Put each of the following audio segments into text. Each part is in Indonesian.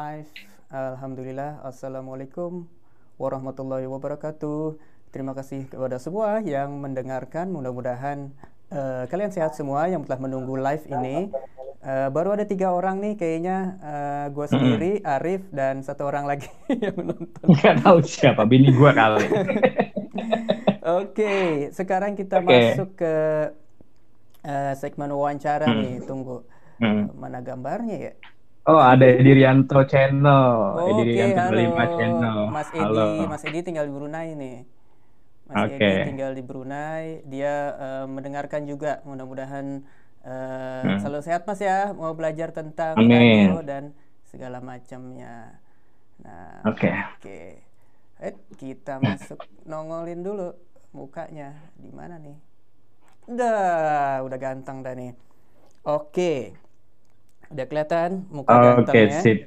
Live. Alhamdulillah. Assalamualaikum warahmatullahi wabarakatuh. Terima kasih kepada semua yang mendengarkan. Mudah-mudahan uh, kalian sehat semua yang telah menunggu live ini. Uh, baru ada tiga orang nih kayaknya uh, gue sendiri, mm. Arif dan satu orang lagi yang menonton. Gak tahu siapa, bini gue kali. Oke, okay, sekarang kita okay. masuk ke uh, segmen wawancara mm. nih. Tunggu, mm. mana gambarnya ya? Oh, ada Edirianto Channel. Oh, Edirianto okay, halo. Channel. Mas Edi, halo. Mas Edi tinggal di Brunei nih. Mas okay. Edi tinggal di Brunei. Dia uh, mendengarkan juga. Mudah-mudahan uh, hmm. selalu sehat Mas ya. Mau belajar tentang radio dan segala macamnya. Nah, oke. Okay. Okay. Eh, kita masuk nongolin dulu mukanya di mana nih? Udah, udah ganteng dah nih. Oke. Okay. Udah kelihatan muka oh, gantengnya. Oke, sip.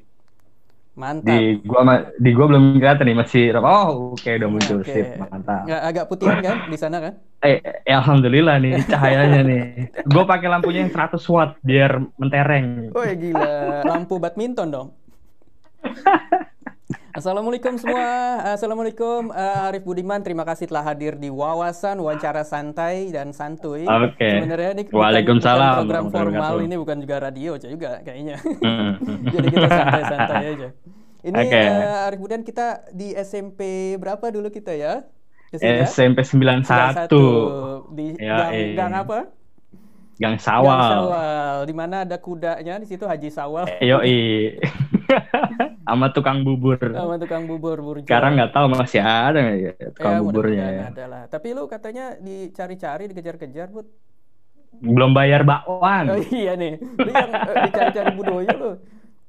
Mantap. Di gua di gua belum kelihatan nih masih oh oke okay, udah muncul okay. sip mantap. Nggak agak putihan kan di sana kan? Eh, eh alhamdulillah nih cahayanya nih. Gua pakai lampunya yang 100 watt biar mentereng. Oh ya gila, lampu badminton dong. Assalamualaikum semua. Assalamualaikum uh, Arif Budiman. Terima kasih telah hadir di Wawasan Wawancara Santai dan Santuy. Oke. Okay. Sebenarnya ini bukan, Waalaikumsalam. Bukan program formal ini bukan juga radio juga kayaknya. Hmm. Jadi kita santai-santai aja. Ini okay. uh, eh, Arif Budiman kita di SMP berapa dulu kita ya? ya? SMP 91. 91. Di ya, gang, eh. gang apa? Gang Sawal. Gang Sawal. Di mana ada kudanya di situ Haji Sawal. Yo sama tukang bubur. Sama tukang bubur burjo. Sekarang nggak tahu masih ada nggak ya tukang ya, buburnya ya. Ada lah. Tapi lu katanya dicari-cari, dikejar-kejar, Bud. Belum bayar bakwan. Oh iya nih. Lu yang uh, dicari-cari Budoyo lu.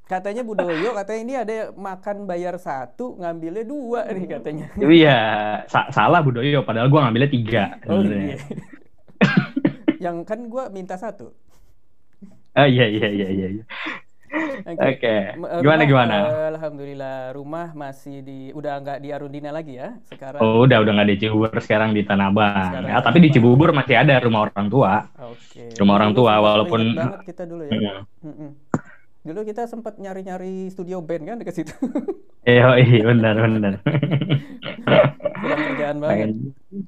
Katanya Budoyo, katanya ini ada makan bayar satu, ngambilnya dua nih katanya. Iya, sa salah Budoyo. Padahal gua ngambilnya tiga. Oh iya. yang kan gua minta satu. Oh iya iya iya iya. Oke. Okay. okay. Gimana rumah, gimana? Alhamdulillah rumah masih di udah nggak di Arundina lagi ya sekarang. Oh udah udah nggak di Cibubur sekarang di Tanah Abang. ya, tapi di Cibubur masih ada rumah orang tua. Oke. Okay. Rumah orang tua walaupun. banget kita dulu ya. Mm -hmm. Dulu kita sempat nyari-nyari studio band kan dekat situ. Iya, iya benar benar. kerjaan banget. Pengen,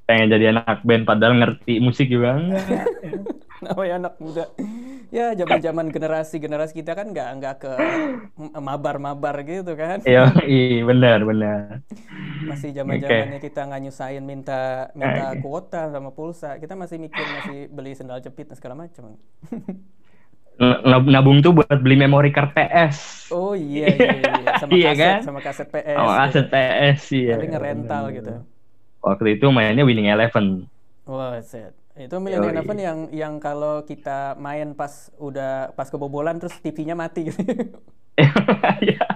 pengen jadi anak band padahal ngerti musik juga enggak. Namanya anak muda ya zaman zaman generasi generasi kita kan nggak nggak ke mabar mabar gitu kan iya iya benar benar masih zaman zamannya okay. kita nggak nyusahin minta minta okay. kuota sama pulsa kita masih mikir masih beli sendal jepit dan segala macam nabung tuh buat beli memori card PS. Oh iya iya, iya. sama iya kaset kan? sama kaset PS. Sama kaset gitu. PS iya. Tapi ngerental gitu. Waktu itu mainnya Winning Eleven. Wah, wow, set. Itu Millennium Eleven yang yang kalau kita main pas udah pas kebobolan terus TV-nya mati gitu. Iya.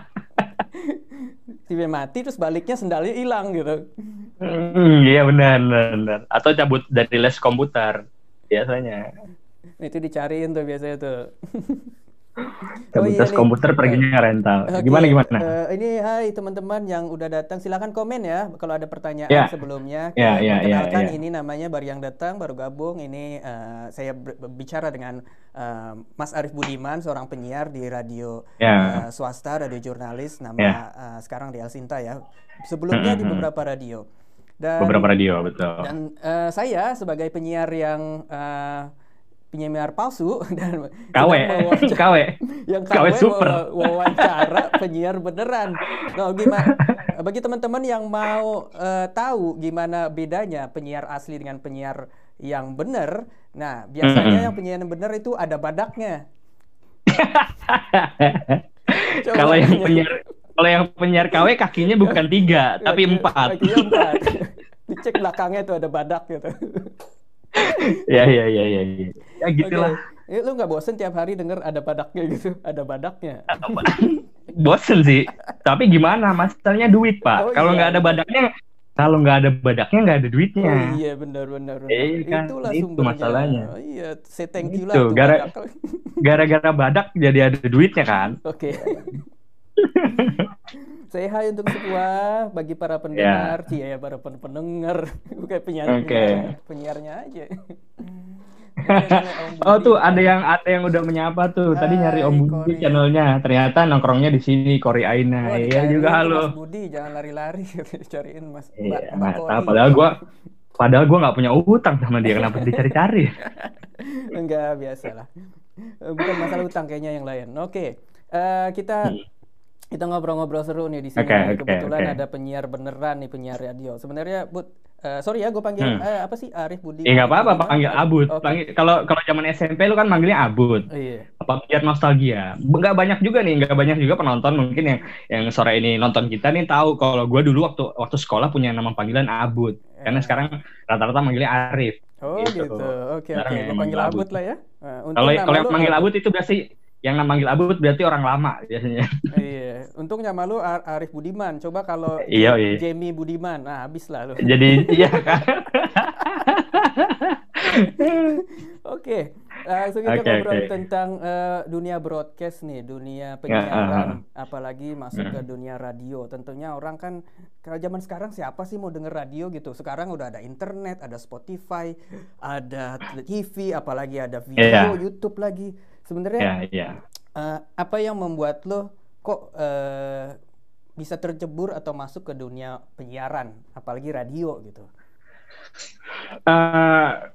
TV mati terus baliknya sendalnya hilang gitu. Hmm, iya benar, benar, Atau cabut dari les komputer biasanya. Itu dicariin tuh biasanya tuh. Komunitas oh, iya komputer nih. perginya rental. Okay. Gimana gimana? Uh, ini hai teman-teman yang udah datang silakan komen ya kalau ada pertanyaan yeah. sebelumnya. Yeah, yeah, yeah, yeah. ini namanya baru yang datang baru gabung ini uh, saya bicara dengan uh, Mas Arief Budiman seorang penyiar di radio yeah. uh, swasta, radio jurnalis nama yeah. uh, sekarang di Alsinta ya. Sebelumnya mm -hmm. di beberapa radio. Dan, beberapa radio betul. Dan uh, saya sebagai penyiar yang uh, penyiar palsu dan KW KW yang KW, KW super wawancara penyiar beneran. Nah, gimana bagi teman-teman yang mau uh, tahu gimana bedanya penyiar asli dengan penyiar yang benar, nah biasanya mm -hmm. yang penyiar yang benar itu ada badaknya. kalau yang penyiar kalau yang penyiar KW kakinya bukan tiga tapi empat. Kakinya empat. Dicek belakangnya itu ada badak gitu. Ya ya ya ya ya ya gitulah okay. lu nggak bosen tiap hari denger ada badaknya gitu ada badaknya bosen sih tapi gimana masalahnya duit pak oh, kalau iya. nggak iya. ada badaknya kalau nggak ada badaknya nggak ada duitnya oh, iya benar benar, benar. Eh, kan, itulah itu sumbernya. masalahnya oh, iya say thank you lah itu, gara gara-gara badak jadi ada duitnya kan oke okay. Saya hai untuk semua bagi para pendengar, yeah. ya para pendengar, bukan penyiar, okay. penyiarnya aja. oh tuh ada yang ada yang udah menyapa tuh. Tadi nyari Om Budi channelnya. Ternyata nongkrongnya di sini Kori Aina. Iya juga halo. Mas Budi jangan lari-lari cariin Mas iya, Mbak, Mbak padahal gua padahal gua nggak punya utang sama dia kenapa dicari-cari? Enggak biasa lah. Bukan masalah utang kayaknya yang lain. Oke. Okay. Uh, eh, kita hmm kita ngobrol-ngobrol seru nih di sini. Okay, Kebetulan okay. ada penyiar beneran nih penyiar radio. Sebenarnya Bud, uh, sorry ya gue panggil hmm. uh, apa sih Arif Budi? Eh nggak apa-apa panggil Abud. Okay. Kalau kalau zaman SMP lu kan manggilnya Abud. Oh, iya. Apa biar nostalgia. Nggak banyak juga nih, nggak banyak juga penonton mungkin yang yang sore ini nonton kita nih tahu kalau gue dulu waktu waktu sekolah punya nama panggilan Abud. Yeah. Karena sekarang rata-rata manggilnya Arif. Oh gitu. gitu. Oke oke. Gue panggil Abud lah ya. Uh, kalau kalau yang manggil Abud itu berarti yang manggil Abud berarti orang lama biasanya. Iya, untung nama lu Arif Budiman. Coba kalau iya, iya. Jamie Budiman, nah habis lah lu. Jadi iya kan. Oke, langsung kita okay, ngobrol okay. tentang uh, dunia broadcast nih, dunia penyiaran, uh, apalagi masuk uh. ke dunia radio. Tentunya orang kan kalau zaman sekarang siapa sih mau denger radio gitu? Sekarang udah ada internet, ada Spotify, ada TV, apalagi ada video, yeah. YouTube lagi Sebenarnya yeah, yeah. Uh, apa yang membuat lo kok uh, bisa tercebur atau masuk ke dunia penyiaran, apalagi radio gitu? Uh,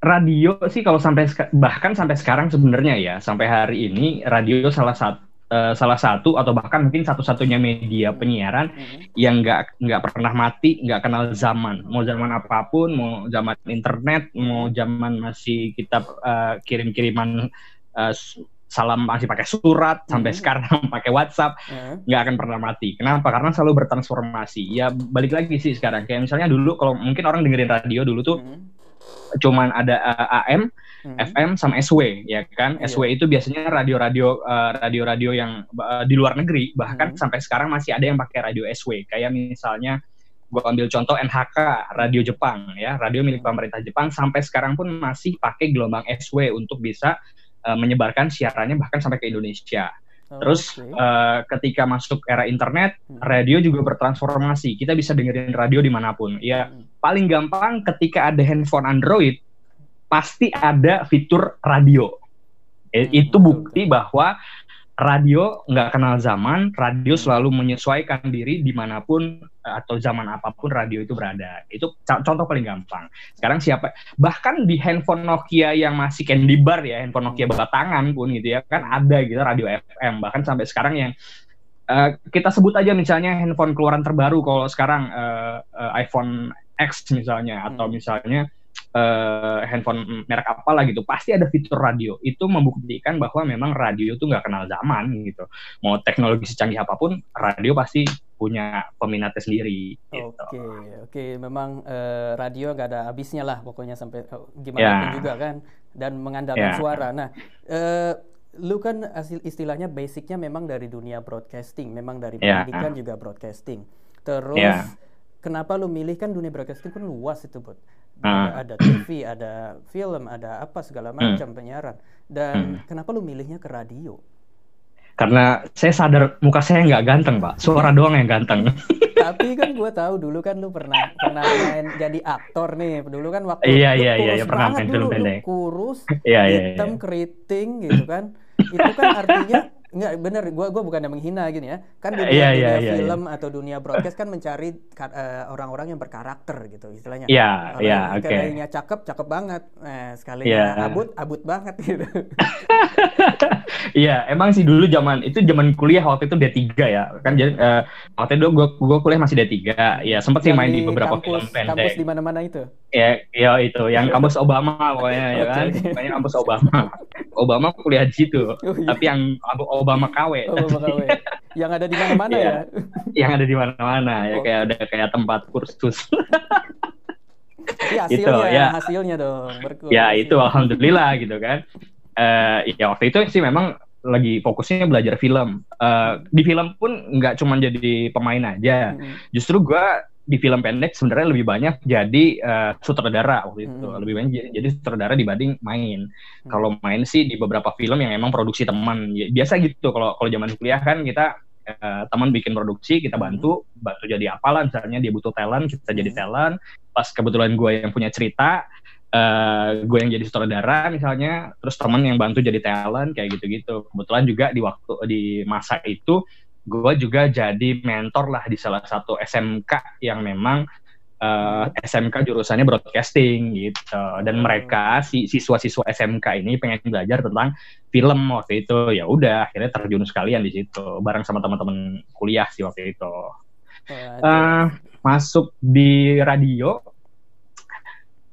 radio sih kalau sampai bahkan sampai sekarang sebenarnya ya sampai hari ini radio salah satu uh, salah satu atau bahkan mungkin satu-satunya media hmm. penyiaran mm-hmm. yang nggak nggak pernah mati, nggak kenal zaman. Mau zaman apa pun, mau zaman internet, mau zaman masih kita uh, kirim-kiriman uh, salam masih pakai surat hmm. sampai sekarang pakai WhatsApp hmm. nggak akan pernah mati. Kenapa? Karena selalu bertransformasi. Ya balik lagi sih sekarang. Kayak misalnya dulu kalau mungkin orang dengerin radio dulu tuh hmm. cuman ada uh, eh, AM, hmm. FM sama SW ya kan. Yeah. SW itu biasanya radio-radio uh, radio-radio yang uh, di luar negeri. Bahkan hmm. sampai sekarang masih ada yang pakai radio SW. Kayak misalnya gue ambil contoh NHK radio Jepang ya radio milik hmm. pemerintah Jepang sampai sekarang pun masih pakai gelombang SW untuk bisa uh, menyebarkan siarannya bahkan sampai ke Indonesia. Terus okay. uh, eh, ketika masuk era internet, hmm. radio juga bertransformasi. Kita bisa dengerin radio di mana pun. Ya hmm. paling gampang ketika ada handphone Android, pasti ada fitur radio. Hmm, itu bukti bahwa radio nggak kenal zaman, radio hmm. selalu menyesuaikan diri di mana pun eh, atau zaman apa pun radio itu berada. Itu contoh paling gampang. Sekarang siapa? Bahkan di handphone Nokia yang masih candy bar ya, handphone Nokia hmm. batangan pun gitu ya, kan ada gitu radio FM. Bahkan sampai sekarang yang uh, kita sebut aja misalnya handphone keluaran terbaru kalau sekarang uh, uh, iPhone X misalnya atau hmm. misalnya uh, handphone merek apa lah gitu pasti ada fitur radio itu membuktikan bahwa memang radio itu nggak kenal zaman gitu mau teknologi secanggih apa pun radio pasti punya peminatnya sendiri. Gitu. Oke okay, oke okay. memang uh, radio nggak ada habisnya lah pokoknya sampai uh, gimana yeah. pun juga kan dan mengandalkan yeah. suara. Nah uh, lu kan hasil istilahnya basicnya memang dari dunia broadcasting, memang dari ya. pendidikan yeah. juga broadcasting. Terus yeah. Kenapa lu milih kan dunia broadcasting kan luas itu buat Uh. Ada, TV, ada film, ada apa segala hmm. macam hmm. penyiaran. Dan hmm. kenapa lu milihnya ke radio? Karena saya sadar muka saya nggak ganteng, Pak. Suara doang yang ganteng. Tapi kan gue tahu dulu kan lu pernah pernah main jadi aktor nih. Dulu kan waktu iya, iya, iya, iya, pernah main film pendek. kurus, iya, iya, hitam, keriting gitu kan. Itu kan artinya Enggak bener, gue gua bukan yang menghina gini ya. Kan dunia, yeah, dunia yeah, film yeah. atau dunia broadcast kan mencari uh, orang-orang yang berkarakter gitu istilahnya. Iya, yeah, iya, yeah, oke. Okay. Sekalinya cakep, cakep banget. Eh, sekalinya yeah. abut, abut banget gitu. Iya, emang sih dulu zaman itu zaman kuliah waktu itu D3 ya. Kan jadi uh, waktu itu gue gue kuliah masih D3. Ya, sempat sih main di beberapa kampus, film pendek. Kampus di mana-mana itu. Ya, ya itu yang kampus Obama pokoknya ya kan. Pokoknya kampus Obama. Obama kuliah di situ. Oh, iya. Tapi yang Obama KW. Obama KW. yang ada di mana-mana ya, ya. Yang ada di mana-mana ya oh. kayak ada kayak tempat kursus. ya, hasilnya, itu, ya. hasilnya dong. Berkursus. Ya itu alhamdulillah gitu kan. Uh, ya waktu itu sih memang lagi fokusnya belajar film. Uh, di film pun nggak cuma jadi pemain aja. Hmm. Justru gue di film pendek sebenarnya lebih banyak jadi uh, sutradara waktu itu hmm. lebih banyak jadi, jadi sutradara dibanding main hmm. kalau main sih di beberapa film yang emang produksi teman ya, biasa gitu kalau kalau zaman kuliah kan kita uh, teman bikin produksi kita hmm. bantu hmm. bantu jadi apalah misalnya dia butuh talent kita jadi hmm. talent pas kebetulan gue yang punya cerita uh, gue yang jadi sutradara misalnya, terus teman yang bantu jadi talent kayak gitu-gitu. Kebetulan juga di waktu di masa itu gue juga jadi mentor lah di salah satu SMK yang memang uh, eh, SMK jurusannya broadcasting gitu. Dan mereka si siswa-siswa SMK ini pengen belajar tentang film waktu itu. Ya udah, akhirnya terjun sekalian di situ bareng sama teman-teman kuliah sih waktu itu. Uh, masuk di radio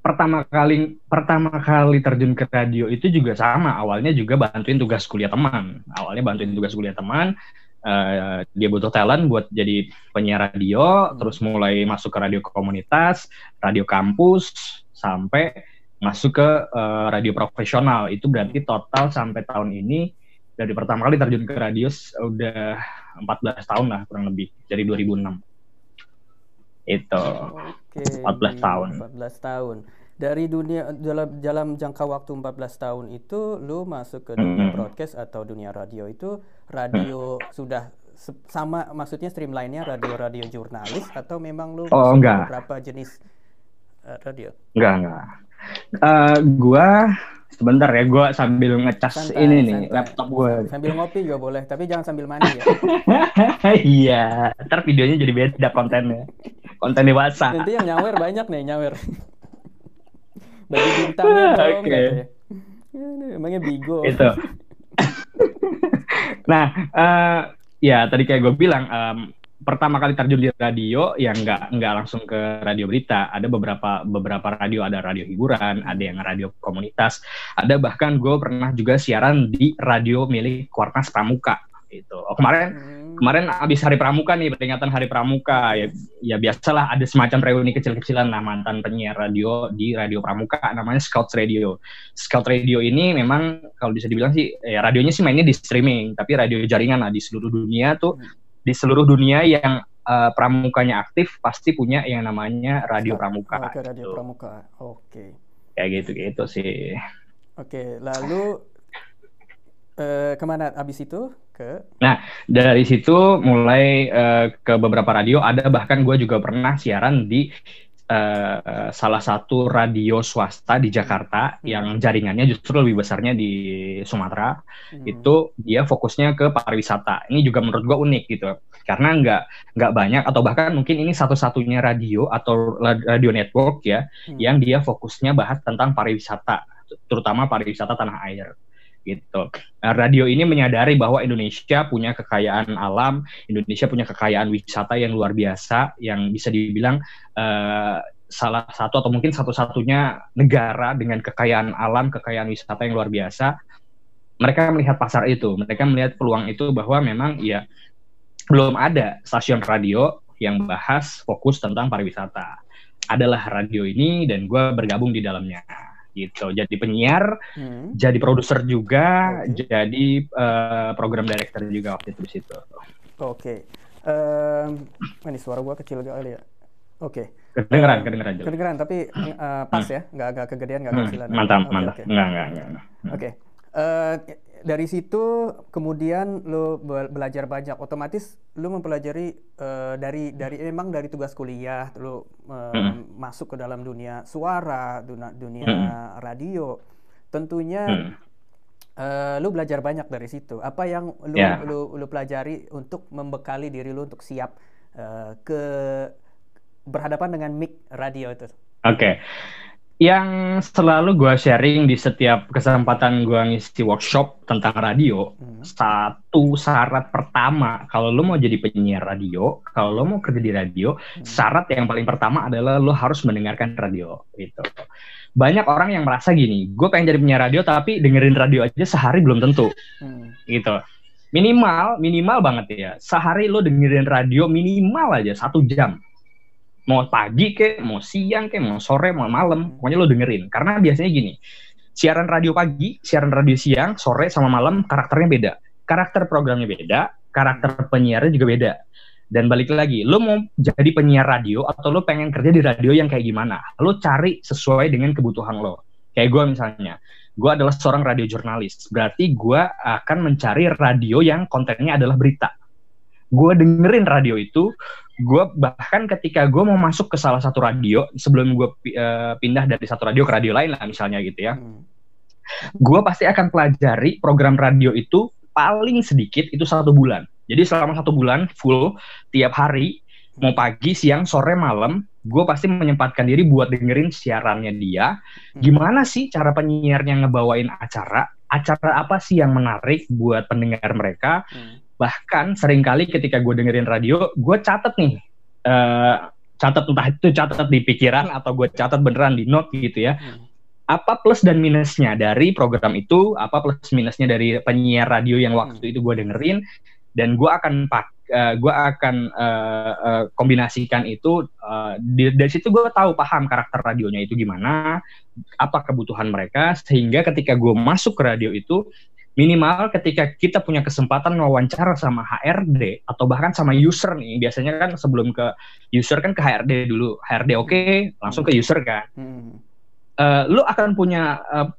pertama kali pertama kali terjun ke radio itu juga sama awalnya juga bantuin tugas kuliah teman awalnya bantuin tugas kuliah teman uh, dia butuh talent buat jadi penyiar radio hmm. terus mulai masuk ke radio komunitas radio kampus sampai masuk ke uh, radio profesional. Itu berarti total sampai tahun ini dari pertama kali terjun ke radio udah 14 tahun lah kurang lebih dari 2006 itu. Okay. 14 tahun. 14 tahun dari dunia dalam dalam jangka waktu 14 tahun itu lu masuk ke dunia broadcast atau dunia radio itu radio sudah sama maksudnya streamline-nya radio-radio jurnalis atau memang lu oh, enggak. beberapa jenis uh, radio? Enggak, enggak. Uh, gua sebentar ya gua sambil ngecas santai, ini nih laptop gua. Sambil ngopi juga boleh, tapi jangan sambil mandi ya. iya, ntar videonya jadi beda kontennya. Konten dewasa. Nanti yang nyawer banyak nih, nyawer bagi bintangnya dong okay. gitu ya. Emangnya bigo. Itu. nah, uh, ya tadi kayak gue bilang, um, pertama kali terjun di radio yang nggak nggak langsung ke radio berita ada beberapa beberapa radio ada radio hiburan ada yang radio komunitas ada bahkan gue pernah juga siaran di radio milik Kuartas Pramuka itu oh, kemarin hmm kemarin habis hari pramuka nih peringatan hari pramuka. Ya ya biasalah ada semacam reuni kecil-kecilan. Lah mantan penyiar radio di radio pramuka namanya Scout Radio. Scout Radio ini memang kalau bisa dibilang sih ya radionya sih mainnya di streaming tapi radio jaringan. Lah di seluruh dunia tuh di seluruh dunia yang uh, pramukanya aktif pasti punya yang namanya radio pramuka oke radio gitu. pramuka. Oke. Okay. kayak gitu gitu sih. Oke okay, lalu uh, ke mana? Abis itu ke? Nah dari situ mulai uh, ke beberapa radio ada bahkan gue juga pernah siaran di uh, salah satu radio swasta di Jakarta hmm. yang jaringannya justru lebih besarnya di Sumatera hmm. itu dia fokusnya ke pariwisata ini juga menurut gue unik gitu karena nggak nggak banyak atau bahkan mungkin ini satu-satunya radio atau radio network ya hmm. yang dia fokusnya bahas tentang pariwisata terutama pariwisata tanah air gitu. Nah, radio ini menyadari bahwa Indonesia punya kekayaan alam, Indonesia punya kekayaan wisata yang luar biasa, yang bisa dibilang uh, salah satu atau mungkin satu-satunya negara dengan kekayaan alam, kekayaan wisata yang luar biasa. Mereka melihat pasar itu, mereka melihat peluang itu bahwa memang ya belum ada stasiun radio yang bahas fokus tentang pariwisata. Adalah radio ini dan gue bergabung di dalamnya gitu. Jadi penyiar, hmm. jadi produser juga, okay. jadi uh, program director juga waktu itu di situ. Oke. Okay. Um, ini suara gua kecil kali ya. Oke. Okay. Kedengeran, kedengeran. Kedengeran, tapi uh, pas hmm. ya, nggak agak kegedean, nggak hmm. kecilan. Mantap, okay, mantap. Okay. Enggak, enggak, enggak. Oke. Okay. Uh, dari situ kemudian lo belajar banyak otomatis lo mempelajari uh, dari dari memang dari tugas kuliah lo uh, hmm. masuk ke dalam dunia suara dunia, dunia hmm. radio tentunya hmm. uh, lo belajar banyak dari situ apa yang lo yeah. lo, lo pelajari untuk membekali diri lo untuk siap uh, ke berhadapan dengan mic radio itu oke okay yang selalu gue sharing di setiap kesempatan gue ngisi workshop tentang radio, hmm. satu syarat pertama kalau lo mau jadi penyiar radio, kalau lo mau kerja di radio, hmm. syarat yang paling pertama adalah lo harus mendengarkan radio. Gitu. Banyak orang yang merasa gini, gue pengen jadi penyiar radio tapi dengerin radio aja sehari belum tentu, hmm. gitu. Minimal, minimal banget ya, sehari lo dengerin radio minimal aja satu jam mau pagi ke, mau siang ke, mau sore, mau malam, pokoknya lo dengerin. Karena biasanya gini, siaran radio pagi, siaran radio siang, sore sama malam karakternya beda. Karakter programnya beda, karakter penyiarnya juga beda. Dan balik lagi, lo mau jadi penyiar radio atau lo pengen kerja di radio yang kayak gimana? Lo cari sesuai dengan kebutuhan lo. Kayak gue misalnya, gue adalah seorang radio jurnalis. Berarti gue akan mencari radio yang kontennya adalah berita. Gue dengerin radio itu, gue bahkan ketika gue mau masuk ke salah satu radio sebelum gue uh, pindah dari satu radio ke radio lain lah misalnya gitu ya. Hmm. gue pasti akan pelajari program radio itu paling sedikit itu satu bulan. Jadi selama satu bulan full tiap hari mau pagi siang sore malam gue pasti menyempatkan diri buat dengerin siarannya dia. Hmm. gimana sih cara penyiarnya ngebawain acara? Acara apa sih yang menarik buat pendengar mereka? Hmm bahkan sering kali ketika gue dengerin radio gue catet nih uh, catat entah itu catat di pikiran atau gue catat beneran di note gitu ya hmm. apa plus dan minusnya dari program itu apa plus minusnya dari penyiar radio yang waktu hmm. itu gue dengerin dan gue akan pak uh, gue akan uh, uh, kombinasikan itu uh, di, dari situ gue tahu paham karakter radionya itu gimana apa kebutuhan mereka sehingga ketika gue masuk ke radio itu minimal ketika kita punya kesempatan wawancara sama HRD atau bahkan sama user nih biasanya kan sebelum ke user kan ke HRD dulu HRD oke okay, langsung ke user kan hmm. uh, lu akan punya uh,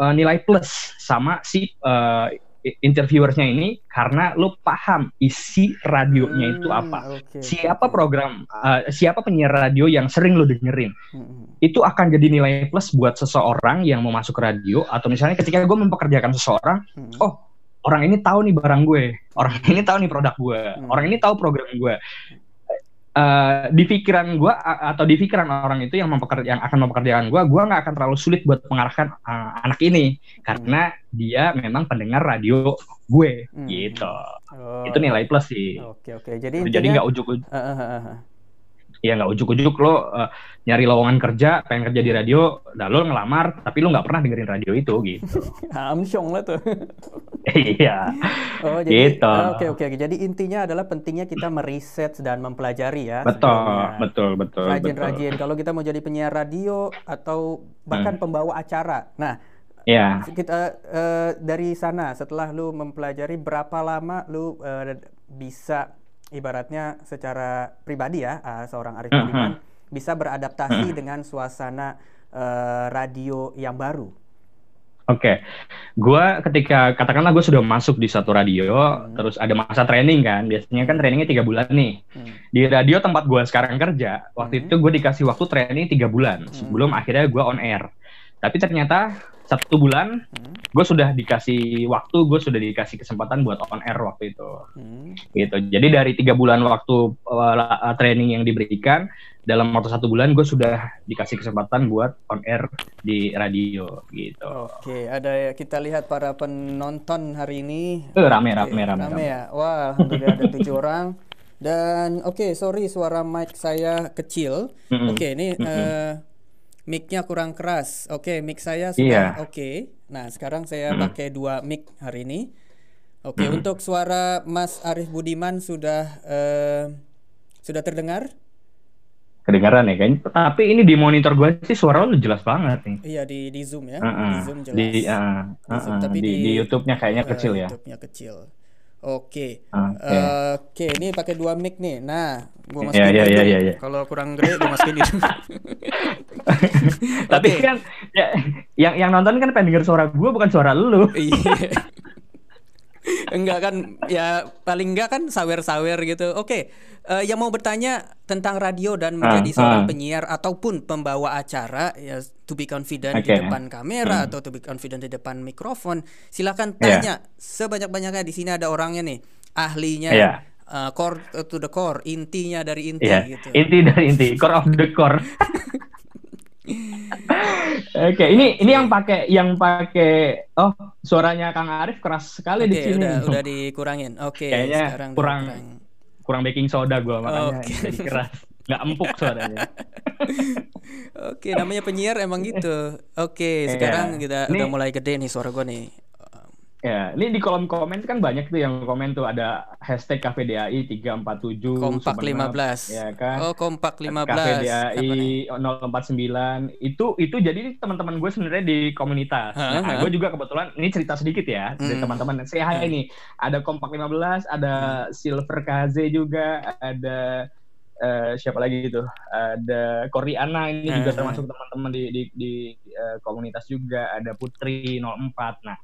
uh, nilai plus sama si uh, interviewersnya ini karena lo paham isi radionya hmm, itu apa. Okay, siapa okay. program, uh, siapa penyiar radio yang sering lo dengerin. Hmm. Itu akan jadi nilai plus buat seseorang yang mau masuk radio atau misalnya ketika gue mempekerjakan seseorang, hmm. oh orang ini tahu nih barang gue, orang ini tahu nih produk gue, hmm. orang ini tahu program gue uh, di pikiran gue atau di pikiran orang itu yang mempekerja yang akan mempekerjakan gue, gue nggak akan terlalu sulit buat mengarahkan uh, anak ini karena hmm. dia memang pendengar radio gue hmm. gitu. Oh. Itu nilai plus sih. Oke oke. Jadi jadi nggak ujuk-ujuk. Uh, uh, uh, uh ya nggak ujuk-ujuk lo uh, nyari lowongan kerja pengen kerja di radio dah lo ngelamar tapi lo nggak pernah dengerin radio itu gitu Amsyong lah tuh iya oh jadi gitu. Ah, oke oke jadi intinya adalah pentingnya kita meriset dan mempelajari ya betul sebenarnya. betul betul rajin-rajin kalau kita mau jadi penyiar radio atau bahkan hmm. pembawa acara nah Ya. Kita uh, dari sana setelah lu mempelajari berapa lama lu uh, bisa ibaratnya secara pribadi ya uh, seorang Arif Budiman uh -huh. bisa beradaptasi uh -huh. dengan suasana uh, radio yang baru. Oke, okay. gue ketika katakanlah gue sudah masuk di satu radio, hmm. terus ada masa training kan, biasanya kan trainingnya tiga bulan nih. Hmm. Di radio tempat gue sekarang kerja, waktu hmm. itu gue dikasih waktu training tiga bulan hmm. sebelum akhirnya gue on air. Tapi ternyata satu bulan hmm. gue sudah dikasih waktu gue sudah dikasih kesempatan buat on air waktu itu hmm. gitu jadi dari tiga bulan waktu uh, training yang diberikan dalam waktu satu bulan gue sudah dikasih kesempatan buat on air di radio gitu oke ada kita lihat para penonton hari ini uh, rame, rame rame rame rame ya wah ada tujuh orang dan oke okay, sorry suara mic saya kecil mm -hmm. oke okay, ini mm -hmm. uh, mic-nya kurang keras. Oke, okay, mic saya sudah yeah. oke. Okay. Nah, sekarang saya hmm. pakai dua mic hari ini. Oke, okay, hmm. untuk suara Mas Arif Budiman sudah uh, sudah terdengar? Kedengaran ya kan? Tapi ini di monitor gue sih suara lu jelas banget nih. Iya di di Zoom ya. Uh -uh. Di Zoom jelas. Di, uh, di, Zoom, tapi di, di, di YouTube-nya kayaknya uh, kecil ya. YouTube-nya kecil. Oke. Okay. Oke, okay. uh, okay, ini pakai dua mic nih. Nah, gua masukin yeah, yeah, yeah, yeah, Kalau kurang gede gua masukin di Tapi okay. kan ya, yang yang nonton kan pengen denger suara gua bukan suara lu. Iya. enggak kan ya paling enggak kan sawer-sawer gitu. Oke, okay. uh, eh, yang mau bertanya tentang radio dan menjadi uh, seorang uh. penyiar ataupun pembawa acara ya to be confident okay. di depan kamera hmm. atau to be confident di depan mikrofon, silakan iya. tanya yeah. sebanyak-banyaknya di sini ada orangnya nih, ahlinya. Yeah. Uh, core to the core, intinya dari inti yeah. gitu. Inti dari inti, core of the core. Oke, okay, ini ini yang pakai yang pakai oh suaranya Kang Arif keras sekali okay, di sini. Udah udah dikurangin. Oke, okay, kayaknya sekarang kurang kurang, kurang baking soda gua makanya okay. jadi keras. Nggak empuk suaranya. Oke, okay, namanya penyiar emang gitu. Oke, okay, iya. sekarang kita ini, udah mulai gede nih suara gua nih. Ya, ini di kolom komen kan banyak tuh yang komen tuh ada hashtag KVDAI 347 Kompak 15. Ya kan? Oh, Kompak 15. KVDAI 049. Itu itu jadi teman-teman gue sebenarnya di komunitas. Ha, nah, gue juga kebetulan ini cerita sedikit ya hmm. dari teman-teman. Saya hai ini ada Kompak 15, ada hmm. Silver KZ juga, ada uh, siapa lagi itu? Ada Koriana ini hmm. juga termasuk teman-teman di di, di uh, komunitas juga, ada Putri 04. Nah,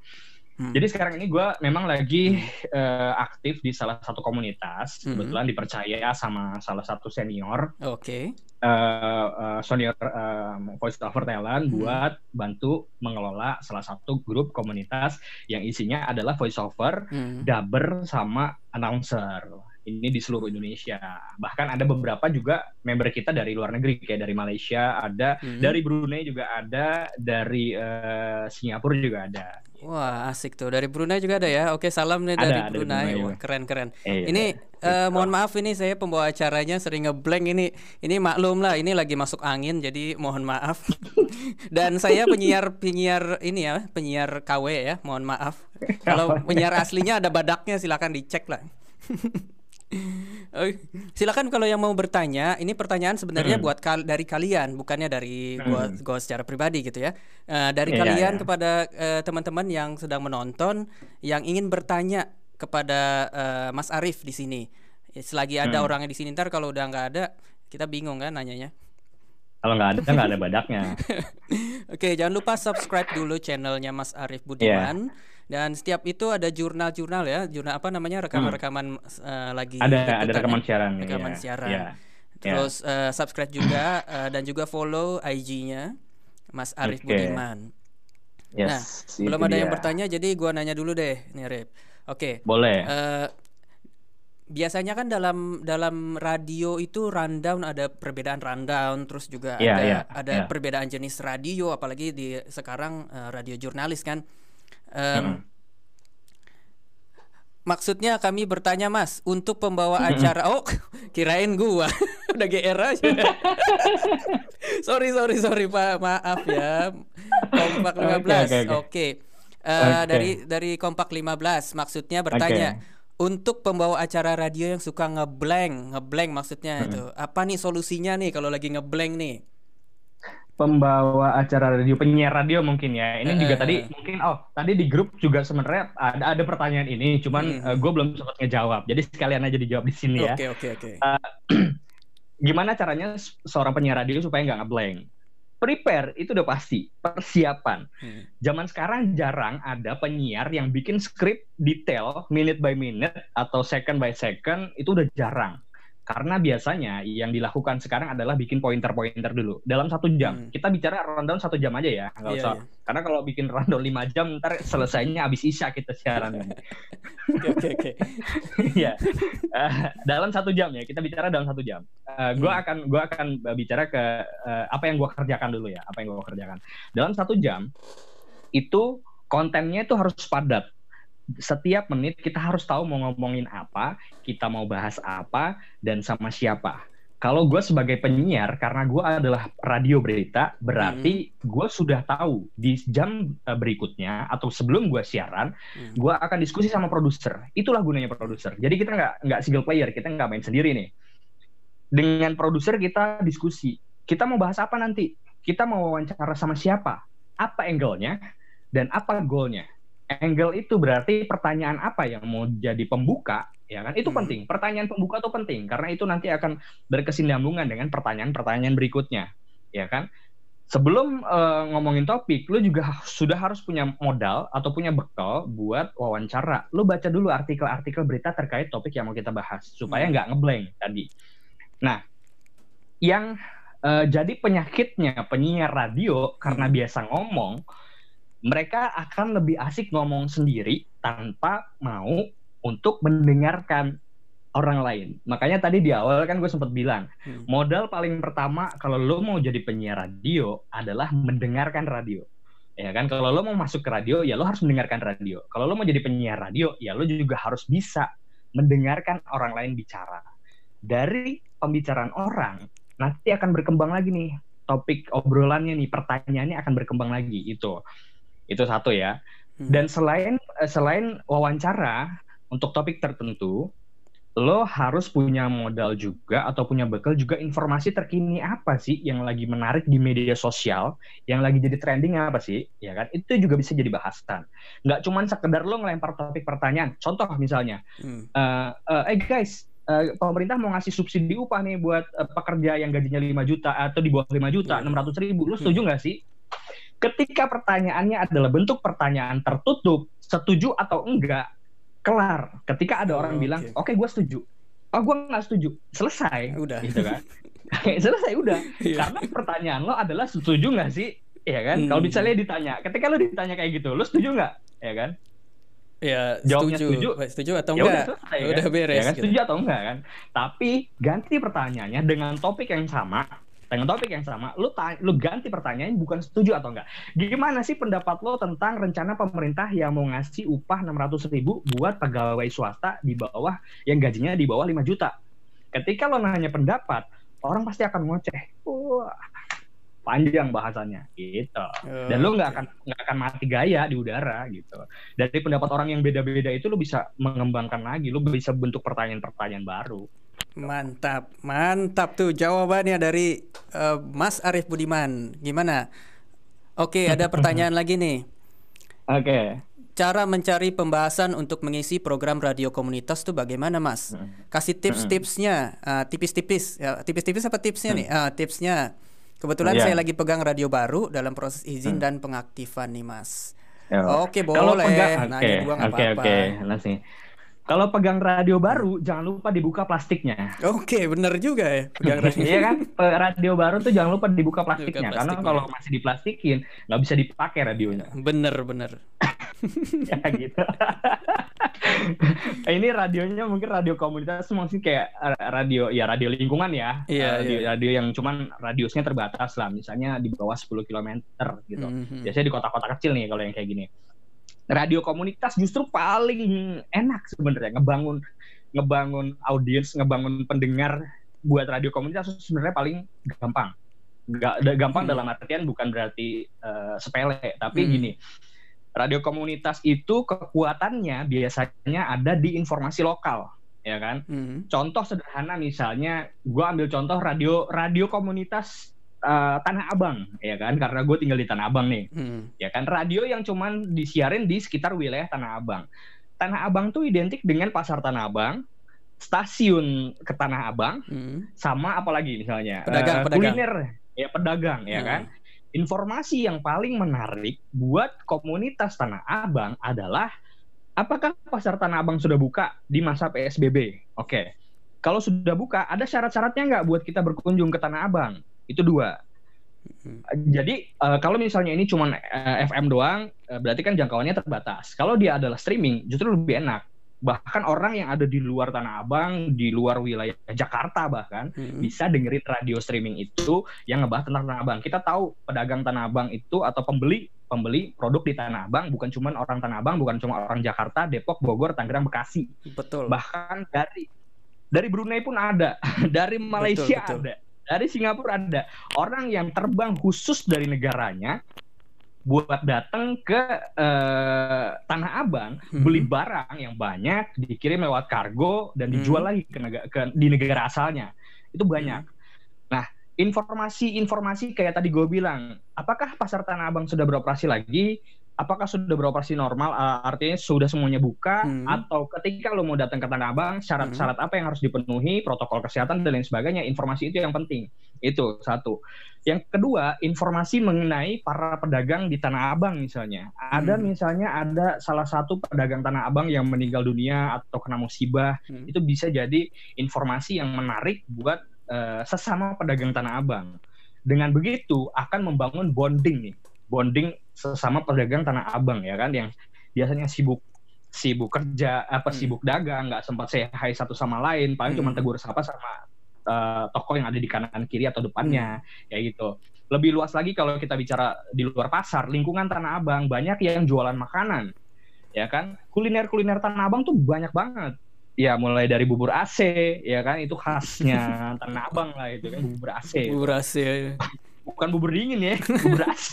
Hmm. Jadi sekarang ini gue memang lagi hmm. uh, aktif di salah satu komunitas, hmm. kebetulan dipercaya sama salah satu senior. Oke. Okay. Uh, uh, senior uh, voice over talent hmm. buat bantu mengelola salah satu grup komunitas yang isinya adalah voice over, hmm. dubber sama announcer ini di seluruh Indonesia. Bahkan ada beberapa juga member kita dari luar negeri kayak dari Malaysia ada, hmm. dari Brunei juga ada, dari uh, Singapura juga ada. Wah asik tuh dari Brunei juga ada ya. Oke salam nih dari ada, Brunei. Dari Wah keren keren. Eh, ini uh, mohon maaf ini saya pembawa acaranya sering ngeblank ini. Ini maklum lah ini lagi masuk angin jadi mohon maaf. Dan saya penyiar penyiar ini ya penyiar KW ya mohon maaf. Kalau penyiar aslinya ada badaknya silakan dicek lah. silakan kalau yang mau bertanya, ini pertanyaan sebenarnya hmm. buat kal dari kalian, bukannya dari hmm. gua, gua secara pribadi gitu ya. Uh, dari yeah, kalian yeah. kepada uh, teman-teman yang sedang menonton, yang ingin bertanya kepada uh, Mas Arif di sini. Selagi ada hmm. orangnya di sini, ntar kalau udah nggak ada, kita bingung kan nanyanya. Kalau nggak ada, nggak ada badaknya. Oke, jangan lupa subscribe dulu channelnya Mas Arif Budiman. Yeah dan setiap itu ada jurnal-jurnal ya, jurnal apa namanya rekaman-rekaman uh, lagi ada ada rekaman siaran rekaman ya. siaran. Ya. Terus ya. uh, subscribe juga uh, dan juga follow IG-nya Mas Arif okay. Budiman. Yes, nah, belum ada dia. yang bertanya jadi gua nanya dulu deh nih Rip. Oke. Okay. Boleh. Uh, biasanya kan dalam dalam radio itu rundown ada perbedaan rundown terus juga yeah, ada yeah, ada yeah. perbedaan jenis radio apalagi di sekarang uh, radio jurnalis kan Um, Maksudnya kami bertanya Mas untuk pembawa acara oh kirain gua udah GR aja. sorry sorry sorry Pak maaf ya. Kompak 15. Oke. Okay, okay, okay. okay. Uh, eh, okay. dari dari Kompak 15 maksudnya bertanya okay. untuk pembawa acara radio yang suka ngeblank, ngeblank maksudnya hmm. itu. Apa nih solusinya nih kalau lagi ngeblank nih? Pembawa acara radio penyiar radio mungkin ya. Ini uh, juga tadi mungkin oh tadi di grup juga sebenarnya ada ada pertanyaan ini cuman uh, uh, gue belum sempat ngejawab. Jadi sekalian aja dijawab di sini ya. Oke oke oke. Eh, gimana caranya seorang penyiar radio supaya nggak ngeblank? Prepare itu udah pasti. Persiapan. Hmm. zaman sekarang jarang ada penyiar yang bikin skrip detail minute by minute atau second by second itu udah jarang karena biasanya yang dilakukan sekarang adalah bikin pointer-pointer dulu dalam satu jam. Hmm. Kita bicara rundown satu jam aja ya, nggak yeah, usah. Yeah. Karena kalau bikin rundown lima jam, ntar selesainya habis isya kita siaran. Oke oke oke. Ya, dalam satu jam ya. Kita bicara dalam satu jam. Uh, gue hmm. akan gua akan bicara ke uh, apa yang gue kerjakan dulu ya. Apa yang gue kerjakan dalam satu jam itu kontennya itu harus padat setiap menit kita harus tahu mau ngomongin apa, kita mau bahas apa, dan sama siapa. Kalau gue sebagai penyiar, karena gue adalah radio berita, berarti hmm. gue sudah tahu di jam uh, berikutnya atau sebelum gue siaran, hmm. gue akan diskusi sama produser. Itulah gunanya produser. Jadi kita nggak nggak single player, kita nggak main sendiri nih. Dengan produser kita diskusi. Kita mau bahas apa nanti? Kita mau wawancara sama siapa? Apa angle-nya? Dan apa goal-nya? Angle itu berarti pertanyaan apa yang mau jadi pembuka ya kan itu hmm. penting pertanyaan pembuka itu penting karena itu nanti akan berkesinambungan dengan pertanyaan-pertanyaan berikutnya ya kan sebelum uh, ngomongin topik lu juga sudah harus punya modal atau punya bekal buat wawancara lu baca dulu artikel-artikel berita terkait topik yang mau kita bahas supaya hmm. nggak hmm. ngeblank tadi nah yang uh, jadi penyakitnya penyiar radio karena hmm. biasa ngomong mereka akan lebih asik ngomong sendiri tanpa mau untuk mendengarkan orang lain. Makanya tadi di awal kan gue sempat bilang, hmm. modal paling pertama kalau lo mau jadi penyiar radio adalah mendengarkan radio. Ya kan, kalau lo mau masuk ke radio, ya lo harus mendengarkan radio. Kalau lo mau jadi penyiar radio, ya lo juga harus bisa mendengarkan orang lain bicara. Dari pembicaraan orang, nanti akan berkembang lagi nih topik obrolannya nih, pertanyaannya akan berkembang lagi itu. Itu satu ya. Hmm. Dan selain eh, selain wawancara untuk topik tertentu, lo harus punya modal juga atau punya bekal juga informasi terkini apa sih yang lagi menarik di media sosial, yang lagi jadi trending apa sih, ya kan? Itu juga bisa jadi bahasan. Nggak cuma sekedar lo ngelempar topik pertanyaan. Contoh misalnya, hmm. uh, uh, eh guys, uh, pemerintah mau ngasih subsidi upah nih buat uh, pekerja yang gajinya 5 juta atau di bawah 5 juta, yeah. 600 ribu. Lo setuju hmm. nggak hmm. sih? Ketika pertanyaannya adalah bentuk pertanyaan tertutup, setuju atau enggak, kelar. Ketika ada oh, orang okay. bilang, oke okay, gue setuju, oh gue nggak setuju, selesai, udah, gitu kan? selesai udah, yeah. karena pertanyaan lo adalah setuju nggak sih, ya kan? Hmm. Kalau misalnya ditanya, ketika lo ditanya kayak gitu, lo setuju nggak, ya kan? Ya, jawabnya setuju. setuju, setuju atau ya enggak? Udah, selesai, udah kan? beres. Ya kan? Gitu. Setuju atau enggak kan? Tapi ganti pertanyaannya dengan topik yang sama, dengan topik yang sama, lu lu ganti pertanyaan bukan setuju atau enggak. Gimana sih pendapat lo tentang rencana pemerintah yang mau ngasih upah 600 ribu buat pegawai swasta di bawah yang gajinya di bawah 5 juta? Ketika lo nanya pendapat, orang pasti akan ngoceh. Wah, panjang bahasanya gitu. Dan lo nggak akan nggak akan mati gaya di udara gitu. Dari pendapat orang yang beda-beda itu lo bisa mengembangkan lagi, lo bisa bentuk pertanyaan-pertanyaan baru. Mantap, mantap tuh jawabannya dari uh, Mas Arief Budiman. Gimana? Oke, ada pertanyaan lagi nih. Oke. Okay. Cara mencari pembahasan untuk mengisi program radio komunitas tuh bagaimana, Mas? Hmm. Kasih tips-tipsnya, uh, tipis-tipis, ya, tipis-tipis apa tipsnya nih? Uh, tipsnya. Kebetulan yeah. saya lagi pegang radio baru dalam proses izin hmm. dan pengaktifan nih, Mas. Oke, boleh. Kalau pegang, oke, oke, oke, kalau pegang radio baru, jangan lupa dibuka plastiknya. Oke, bener juga ya. Pegang radio. Iya kan? Radio baru tuh jangan lupa dibuka plastiknya. Plastiknya. Karena kalau masih diplastikin, nggak bisa dipakai radionya. Bener, bener. ya gitu. ini radionya mungkin radio komunitas maksudnya kayak radio ya radio lingkungan ya. Iya, radio, iya. radio yang cuman radiusnya terbatas lah, misalnya di bawah 10 km gitu. Mm -hmm. Biasanya di kota-kota kecil nih kalau yang kayak gini radio komunitas justru paling enak sebenarnya ngebangun ngebangun audiens, ngebangun pendengar buat radio komunitas sebenarnya paling gampang. Gak, gampang hmm. dalam artian bukan berarti uh, sepele, tapi hmm. gini. Radio komunitas itu kekuatannya biasanya ada di informasi lokal, ya kan? Hmm. Contoh sederhana misalnya, gue ambil contoh radio radio komunitas uh, Tanah Abang ya kan karena gue tinggal di Tanah Abang nih hmm. ya kan radio yang cuman disiarin di sekitar wilayah Tanah Abang Tanah Abang tuh identik dengan pasar Tanah Abang stasiun ke Tanah Abang hmm. sama apalagi misalnya pedagang, uh, pedagang. kuliner ya pedagang ya hmm. kan informasi yang paling menarik buat komunitas Tanah Abang adalah apakah pasar Tanah Abang sudah buka di masa PSBB oke okay. kalau sudah buka ada syarat-syaratnya nggak buat kita berkunjung ke Tanah Abang itu dua. Hmm. Jadi uh, kalau misalnya ini cuma uh, eh, FM doang, uh, berarti kan jangkauannya terbatas. Kalau dia adalah streaming, justru lebih enak. Bahkan orang yang ada di luar Tanah Abang, di luar wilayah Jakarta bahkan hmm. bisa dengerin radio streaming itu yang ngebahas tentang Tanah Abang. Kita tahu pedagang Tanah Abang itu atau pembeli pembeli produk di Tanah Abang bukan cuma orang Tanah Abang, bukan cuma orang Jakarta, Depok, Bogor, Tangerang, Bekasi. Betul. Bahkan dari dari Brunei pun ada, dari Malaysia betul, betul. ada dari Singapura ada orang yang terbang khusus dari negaranya buat datang ke uh, Tanah Abang hmm. beli barang yang banyak dikirim lewat kargo dan dijual hmm. lagi ke, negara, ke di negara asalnya itu banyak. Hmm. Nah informasi-informasi kayak tadi gue bilang, apakah pasar Tanah Abang sudah beroperasi lagi? Apakah sudah beroperasi normal uh, artinya sudah semuanya buka hmm. atau ketika lo mau datang ke Tanah Abang syarat-syarat hmm. apa yang harus dipenuhi protokol kesehatan dan lain sebagainya informasi itu yang penting itu satu yang kedua informasi mengenai para pedagang di Tanah Abang misalnya ada hmm. misalnya ada salah satu pedagang Tanah Abang yang meninggal dunia atau kena musibah hmm. itu bisa jadi informasi yang menarik buat uh, sesama pedagang Tanah Abang dengan begitu akan membangun bonding nih bonding sesama pedagang tanah abang ya kan? Yang biasanya sibuk sibuk kerja apa hmm. sibuk dagang nggak sempat say hai satu sama lain paling hmm. cuma tegur sapa sama uh, toko yang ada di kanan kiri atau depannya hmm. kayak gitu. Lebih luas lagi kalau kita bicara di luar pasar lingkungan tanah abang banyak yang jualan makanan ya kan? Kuliner kuliner tanah abang tuh banyak banget. Ya mulai dari bubur AC ya kan? Itu khasnya tanah abang lah itu kan bubur AC bubur AC ya bukan bubur dingin ya, bubur AC.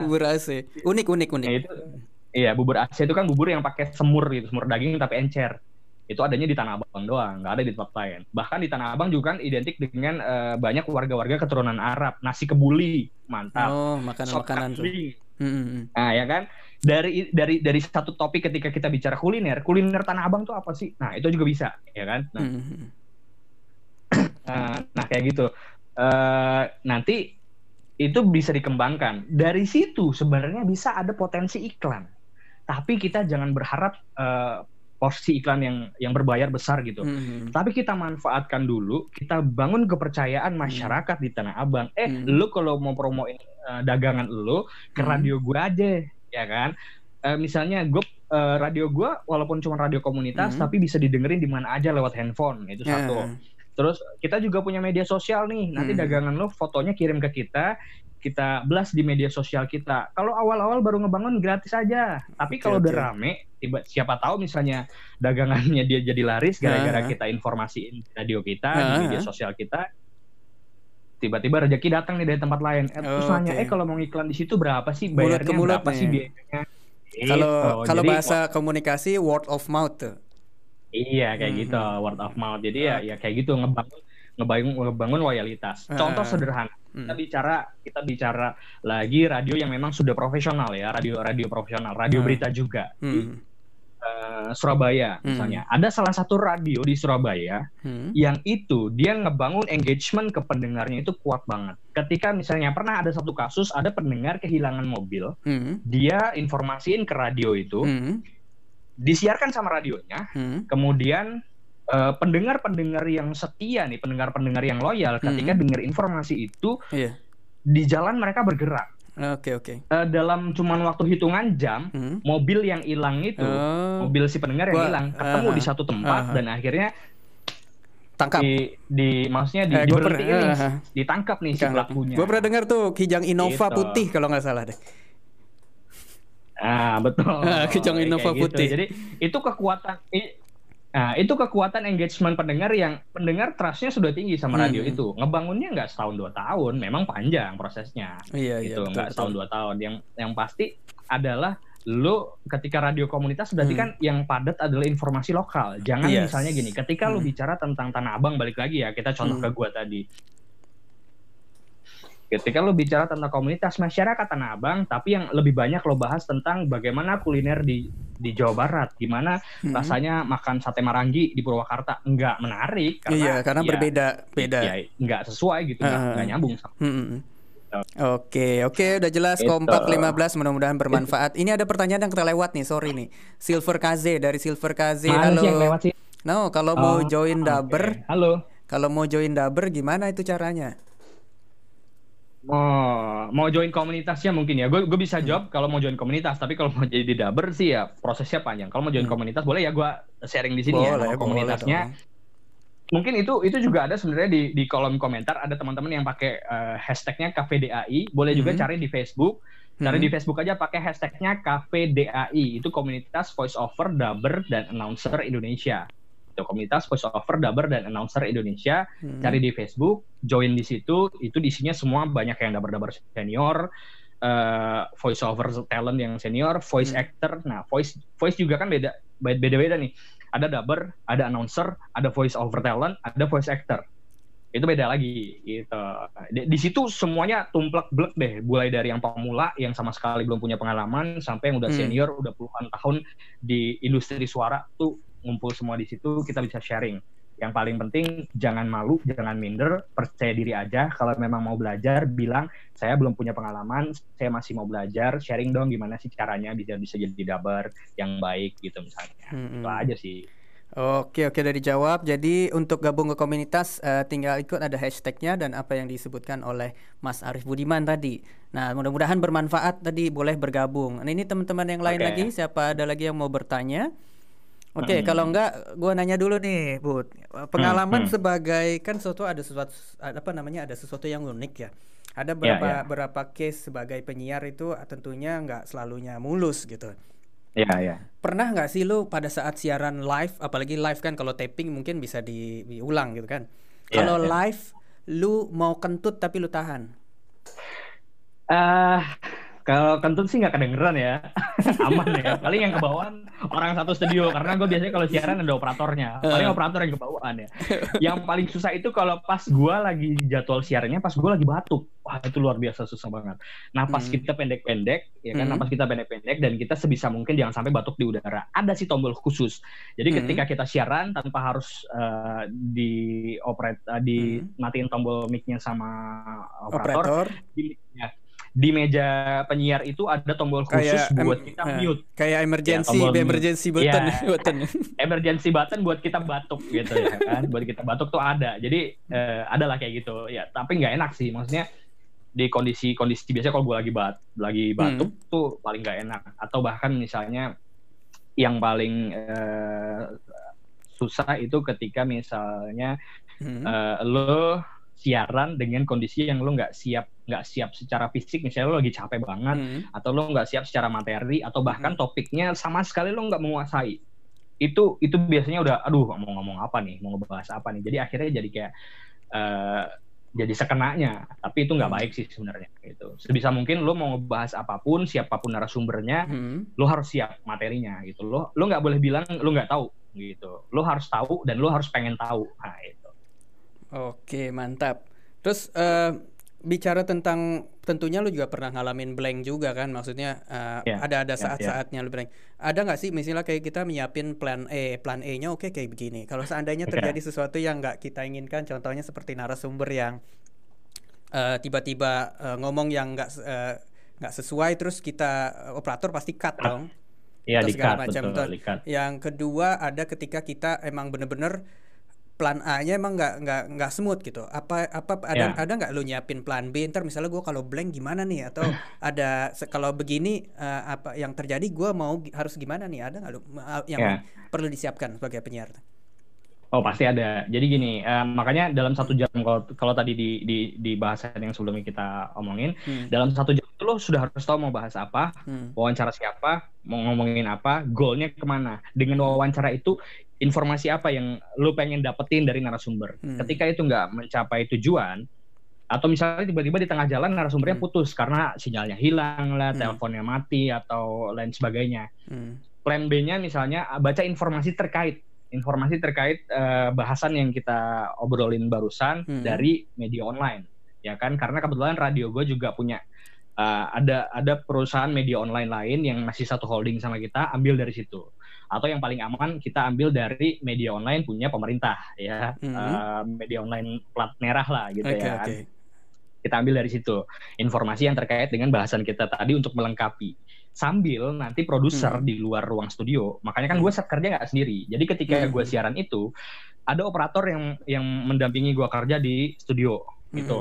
bubur AC. Unik unik unik. Nah, itu, iya, bubur AC itu kan bubur yang pakai semur gitu, semur daging tapi encer. Itu adanya di Tanah Abang doang, nggak ada di tempat lain. Bahkan di Tanah Abang juga kan identik dengan uh, banyak warga-warga keturunan Arab, nasi kebuli, mantap. Oh, makanan-makanan tuh. Mm-hmm. Nah, ya kan? Dari dari dari satu topik ketika kita bicara kuliner, kuliner Tanah Abang tuh apa sih? Nah, itu juga bisa, ya kan? Nah, mm-hmm. nah, nah kayak gitu. Uh, nanti itu bisa dikembangkan. Dari situ sebenarnya bisa ada potensi iklan. Tapi kita jangan berharap uh, posisi iklan yang yang berbayar besar gitu. Hmm. Tapi kita manfaatkan dulu, kita bangun kepercayaan masyarakat hmm. di Tanah Abang. Eh, hmm. lu kalau mau promoin uh, dagangan lu ke hmm. radio gue aja, ya kan? Uh, misalnya gue uh, radio gue walaupun cuma radio komunitas, hmm. tapi bisa didengerin di mana aja lewat handphone. Itu yeah. satu. Terus kita juga punya media sosial nih. Nanti hmm. dagangan lo fotonya kirim ke kita, kita blast di media sosial kita. Kalau awal-awal baru ngebangun gratis aja. Tapi kalau okay, udah rame, tiba siapa tahu misalnya dagangannya dia jadi laris gara-gara uh. kita informasiin radio kita uh. di media sosial kita. Tiba-tiba rezeki datang nih dari tempat lain. Eh, terus oh, nanya, okay. eh kalau mau iklan di situ berapa sih bayarnya? Mulut berapa nih. sih biayanya? Kalau gitu. kalau bahasa komunikasi word of mouth tuh. Iya kayak hmm. gitu hmm. word of mouth. Jadi ya ya kayak gitu ngebangun ngebangun ngebangun loyalitas. Contoh uh, sederhana. Hmm. Kita bicara kita bicara lagi radio yang memang sudah profesional ya, radio radio profesional, radio berita juga. Hmm. Di, uh, Surabaya hmm. misalnya. Ada salah satu radio di Surabaya hmm. yang itu dia ngebangun engagement ke pendengarnya itu kuat banget. Ketika misalnya pernah ada satu kasus ada pendengar kehilangan mobil, hmm. dia informasiin ke radio itu. Hmm disiarkan sama radionya, hmm. kemudian pendengar pendengar-pendengar yang setia nih, pendengar-pendengar yang loyal, ketika hmm. dengar informasi itu, yeah. di jalan mereka bergerak. Oke okay, oke. Okay. Uh, dalam cuman waktu hitungan jam, hmm. mobil yang hilang itu, uh, mobil si pendengar yang hilang, ketemu uh, di satu tempat uh, dan akhirnya tangkap di, di maksudnya di, eh, diberhentiin uh, uh, ditangkap nih si pelakunya. Gue pernah dengar tuh Kijang Innova gitu. putih kalau nggak salah deh. Ah betul. Kejong Innova gitu. Putih. Jadi itu kekuatan Nah, itu kekuatan engagement pendengar yang pendengar trustnya sudah tinggi sama radio hmm. itu. Ngebangunnya nggak setahun dua tahun, memang panjang prosesnya. Iya, iya gitu, iya. Nggak setahun dua tahun. Yang yang pasti adalah lo ketika radio komunitas berarti hmm. kan yang padat adalah informasi lokal. Jangan yes. misalnya gini, ketika hmm. lo bicara tentang Tanah Abang balik lagi ya, kita contoh hmm. ke gua tadi ketika lo bicara tentang komunitas masyarakat Tanah Abang, tapi yang lebih banyak lo bahas tentang bagaimana kuliner di di Jawa Barat, gimana hmm. rasanya makan sate marangi di Purwakarta, nggak menarik karena iya, karena ya, berbeda beda, ya, nggak sesuai gitu, uh, nggak nyambung. Sama. Hmm. hmm, hmm. Oke, oke udah jelas Itu. kompak 15 mudah-mudahan bermanfaat. Ini ada pertanyaan yang terlewat nih, sorry nih. Silver KZ dari Silver KZ. Halo. No, kalau oh, mau join okay. Daber. Halo. Kalau mau join Daber gimana itu caranya? Mau mau join komunitasnya mungkin ya. Gue bisa hmm. jawab hmm. kalau mau join komunitas, tapi kalau mau jadi daber sih ya prosesnya panjang. Kalau mau join hmm. komunitas boleh ya gue sharing di sini ya, boleh, ya komunitasnya. Boleh, mungkin itu itu juga ada sebenarnya di di kolom komentar ada teman-teman yang pakai uh, hashtagnya KVDAI. Boleh juga hmm. cari di Facebook. Cari hmm. di Facebook aja pakai hashtagnya KVDAI. Itu komunitas voice over, daber dan announcer Indonesia itu komunitas voice over dubber dan announcer Indonesia. Hmm. cari di Facebook join di situ. Itu isinya semua banyak yang dubber-dubber senior uh, voice over talent yang senior voice hmm. actor. Nah voice voice juga kan beda beda-beda nih. Ada dubber ada announcer ada voice over talent ada voice actor. Itu beda lagi gitu. Di, di situ semuanya tumplek blek deh. Mulai dari yang pemula yang sama sekali belum punya pengalaman sampai yang udah hmm. senior udah puluhan tahun di industri suara tuh ngumpul semua di situ kita bisa sharing yang paling penting jangan malu jangan minder percaya diri aja kalau memang mau belajar bilang saya belum punya pengalaman saya masih mau belajar sharing dong gimana sih caranya bisa bisa jadi dabar yang baik gitu misalnya hmm. itu aja sih Oke oke dari jawab. Jadi untuk gabung ke komunitas uh, tinggal ikut ada hashtagnya dan apa yang disebutkan oleh Mas Arif Budiman tadi. Nah mudah-mudahan bermanfaat tadi boleh bergabung. Nah ini teman-teman yang lain okay. lagi siapa ada lagi yang mau bertanya? Oke, okay, hmm. kalau enggak gue nanya dulu nih, Bu. Pengalaman hmm. hmm. sebagai kan sesuatu ada sesuatu apa namanya ada sesuatu yang unik ya. Ada ya, berapa yeah, yeah. berapa case sebagai penyiar itu tentunya enggak selalunya mulus gitu. Iya, yeah, iya. Yeah. Pernah nggak sih lu pada saat siaran live, apalagi live kan kalau taping mungkin bisa di, diulang gitu kan. Yeah, kalau yeah. live lu mau kentut tapi lu tahan. Uh, Kalau kentut sih nggak kedengeran ya, aman ya. Paling yang kebawaan orang satu studio karena gue biasanya kalau siaran ada operatornya. Paling operator yang kebawaan ya. Yang paling susah itu kalau pas gue lagi jadwal siarannya, pas gue lagi batuk. Wah itu luar biasa susah banget. Napas hmm. kita pendek-pendek, ya kan? Hmm. Napas kita pendek-pendek dan kita sebisa mungkin jangan sampai batuk di udara. Ada sih tombol khusus. Jadi hmm. ketika kita siaran tanpa harus uh, di operate, uh, di hmm. matiin tombol mic-nya sama operator, operator. Di, ya, di meja penyiar itu ada tombol khusus kayak, buat kita uh, mute. Kayak emergency, ya, emergency button, ya, button. emergency button buat kita batuk gitu ya kan. buat kita batuk tuh ada. Jadi uh, ada lah kayak gitu. Ya, tapi nggak enak sih. Maksudnya di kondisi kondisi biasanya kalau gue lagi bat lagi batuk hmm. tuh paling nggak enak. Atau bahkan misalnya yang paling uh, susah itu ketika misalnya hmm. uh, lo siaran dengan kondisi yang lo nggak siap nggak siap secara fisik. Misalnya lo lagi capek banget hmm. atau lo nggak siap secara materi atau bahkan hmm. topiknya sama sekali lo nggak menguasai. Itu itu biasanya udah aduh mau ngomong apa nih? Mau ngebahas apa nih? Jadi akhirnya jadi kayak uh, jadi sekenanya. Tapi itu nggak hmm. baik sih sebenarnya gitu. Sebisa mungkin lo mau ngebahas apa pun siapa pun narasumbernya hmm. lo harus siap materinya gitu. Lo lo nggak boleh bilang lo nggak tahu gitu. Lo harus tahu dan lo harus pengen tahu. Nah itu Oke, mantap. Terus uh, bicara tentang tentunya lu juga pernah ngalamin blank juga kan? Maksudnya uh, yeah, ada ada ya, saat-saatnya yeah, lu blank. Ada nggak sih misalnya kayak kita menyiapin plan E, plan E-nya oke okay, kayak begini. Kalau seandainya terjadi okay. sesuatu yang nggak kita inginkan, contohnya seperti narasumber yang uh, tiba-tiba uh, ngomong yang nggak nggak uh, sesuai, terus kita uh, operator pasti cut dong. Iya, di cut, macam betul, Yang kedua ada ketika kita emang bener-bener plan A-nya emang nggak nggak nggak smooth gitu. Apa apa ada yeah. ada nggak lu nyiapin plan B? Ntar misalnya gue kalau blank gimana nih? Atau ada kalau begini uh, apa yang terjadi gue mau harus gimana nih? Ada nggak lu yang yeah. perlu disiapkan sebagai penyiar? Oh pasti ada. Jadi gini, uh, makanya dalam satu jam kalau kalau tadi di di di bahasan yang sebelumnya kita omongin, hmm. dalam satu jam itu lo sudah harus tahu mau bahas apa, hmm. wawancara siapa, mau ngomongin apa, goalnya ke mana. Dengan wawancara itu informasi apa yang lo pengen dapetin dari narasumber. Hmm. Ketika itu nggak mencapai tujuan, atau misalnya tiba-tiba di tengah jalan narasumbernya hmm. putus karena sinyalnya hilang lah, hmm. teleponnya mati atau lain sebagainya. Hmm. Plan B-nya misalnya baca informasi terkait informasi terkait uh, bahasan yang kita obrolin barusan hmm. dari media online ya kan karena kebetulan radio gue juga punya uh, ada ada perusahaan media online lain yang masih satu holding sama kita ambil dari situ atau yang paling aman kita ambil dari media online punya pemerintah ya hmm. uh, media online plat merah lah gitu okay, ya okay. kita ambil dari situ informasi yang terkait dengan bahasan kita tadi untuk melengkapi sambil nanti produser hmm. di luar ruang studio. Makanya kan gue set kerja nggak sendiri. Jadi ketika hmm. gue siaran itu ada operator yang yang mendampingi gue kerja di studio hmm. gitu.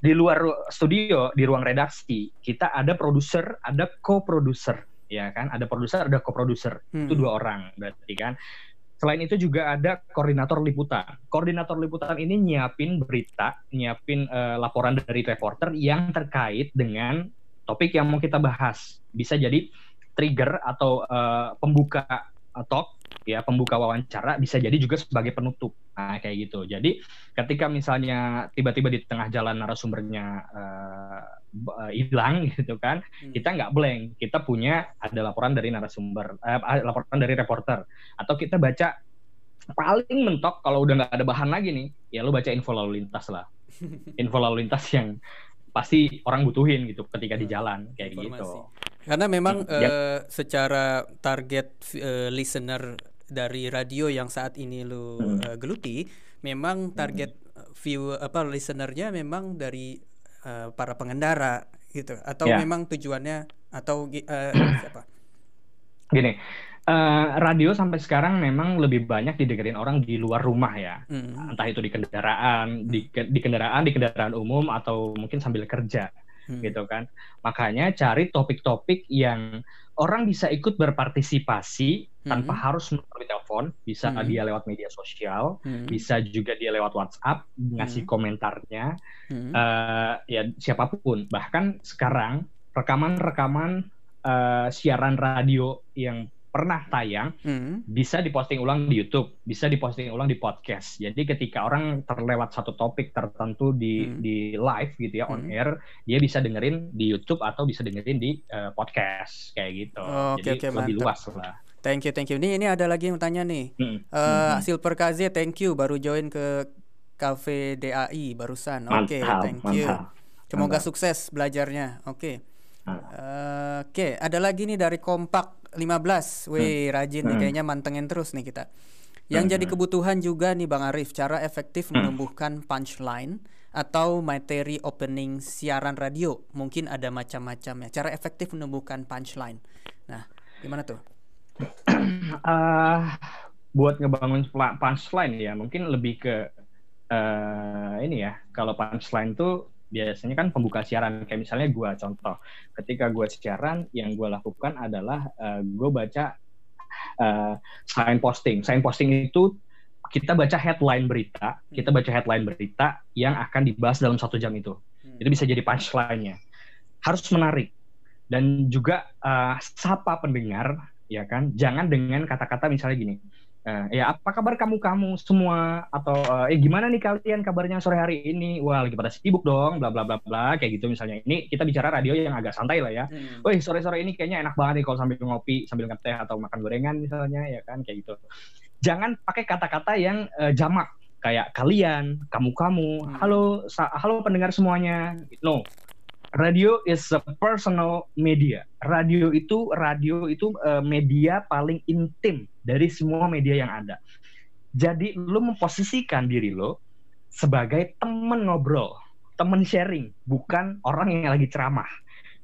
Di luar studio, di ruang redaksi, kita ada produser, ada co-producer, ya kan? Ada produser, ada co-producer. Hmm. Itu dua orang berarti kan. Selain itu juga ada koordinator liputan. Koordinator liputan ini nyiapin berita, nyiapin uh, laporan dari reporter yang terkait dengan topik yang mau kita bahas. Bisa jadi trigger atau uh, pembuka talk ya pembuka wawancara bisa jadi juga sebagai penutup nah kayak gitu jadi ketika misalnya tiba-tiba di tengah jalan narasumbernya uh, hilang gitu kan hmm. kita nggak blank kita punya ada laporan dari narasumber uh, laporan dari reporter atau kita baca paling mentok kalau udah nggak ada bahan lagi nih ya lo baca info lalu lintas lah info lalu lintas yang pasti orang butuhin gitu ketika di hmm. jalan kayak gitu. Informasi. gitu. Karena memang hmm, uh, secara target uh, listener dari radio yang saat ini lu hmm. uh, geluti, memang target hmm. view apa listenernya memang dari uh, para pengendara gitu atau ya. memang tujuannya atau uh, siapa? Gini, Uh, radio sampai sekarang memang lebih banyak didengerin orang di luar rumah ya, mm. entah itu di kendaraan, di, di kendaraan, di kendaraan umum atau mungkin sambil kerja, mm. gitu kan. Makanya cari topik-topik yang orang bisa ikut berpartisipasi tanpa harus melalui telepon, bisa mm. dia lewat media sosial, mm. bisa juga dia lewat WhatsApp ngasih mm. komentarnya, mm. Uh, ya siapa pun. Bahkan sekarang rekaman-rekaman uh, siaran radio yang pernah tayang hmm. bisa diposting ulang di YouTube, bisa diposting ulang di podcast. Jadi ketika orang terlewat satu topik tertentu di hmm. di live gitu ya hmm. on air, dia bisa dengerin di YouTube atau bisa dengerin di uh, podcast kayak gitu. Oh, Jadi okay, lebih mantap. luas lah. Thank you, thank you. Ini ini ada lagi yang tanya nih. Hmm. Uh, hmm. Silver KZ, thank you baru join ke Cafe DAI barusan. Oke, okay, thank you. Semoga mantap. sukses belajarnya. Oke. Okay. Uh, Oke, okay. ada lagi nih dari Kompak 15. Wih, hmm. rajin nih hmm. kayaknya mantengin terus nih kita. Yang hmm. jadi kebutuhan juga nih Bang Arif, cara efektif hmm. menumbuhkan punchline atau materi opening siaran radio. Mungkin ada macam-macam ya. Cara efektif menumbuhkan punchline. Nah, gimana tuh? uh, buat ngebangun punchline ya, mungkin lebih ke uh, ini ya. Kalau punchline tuh biasanya kan pembuka siaran kayak misalnya gue contoh. Ketika gue siaran yang gue lakukan adalah uh, eh, gue baca uh, sign posting sign posting itu kita baca headline berita hmm. kita baca headline berita yang akan dibahas dalam satu jam itu. Hmm. itu bisa jadi punchline-nya. Harus menarik. Dan juga uh, sapa pendengar ya kan? Jangan dengan kata-kata misalnya gini Uh, ya apa kabar kamu kamu semua atau uh, eh gimana nih kalian kabarnya sore hari ini? Wah lagi pada sibuk dong, bla bla bla bla kayak gitu misalnya. Ini kita bicara radio yang agak santai lah ya. Hmm. Wih sore sore ini kayaknya enak banget nih kalau sambil ngopi sambil ngeteh atau makan gorengan misalnya ya kan kayak gitu. Jangan pakai kata-kata yang uh, jamak kayak kalian, kamu kamu, hmm. halo halo pendengar semuanya. No, radio is a personal media. Radio itu radio itu uh, media paling intim dari semua media yang ada. Jadi lo memposisikan diri lo sebagai temen ngobrol, temen sharing, bukan orang yang lagi ceramah.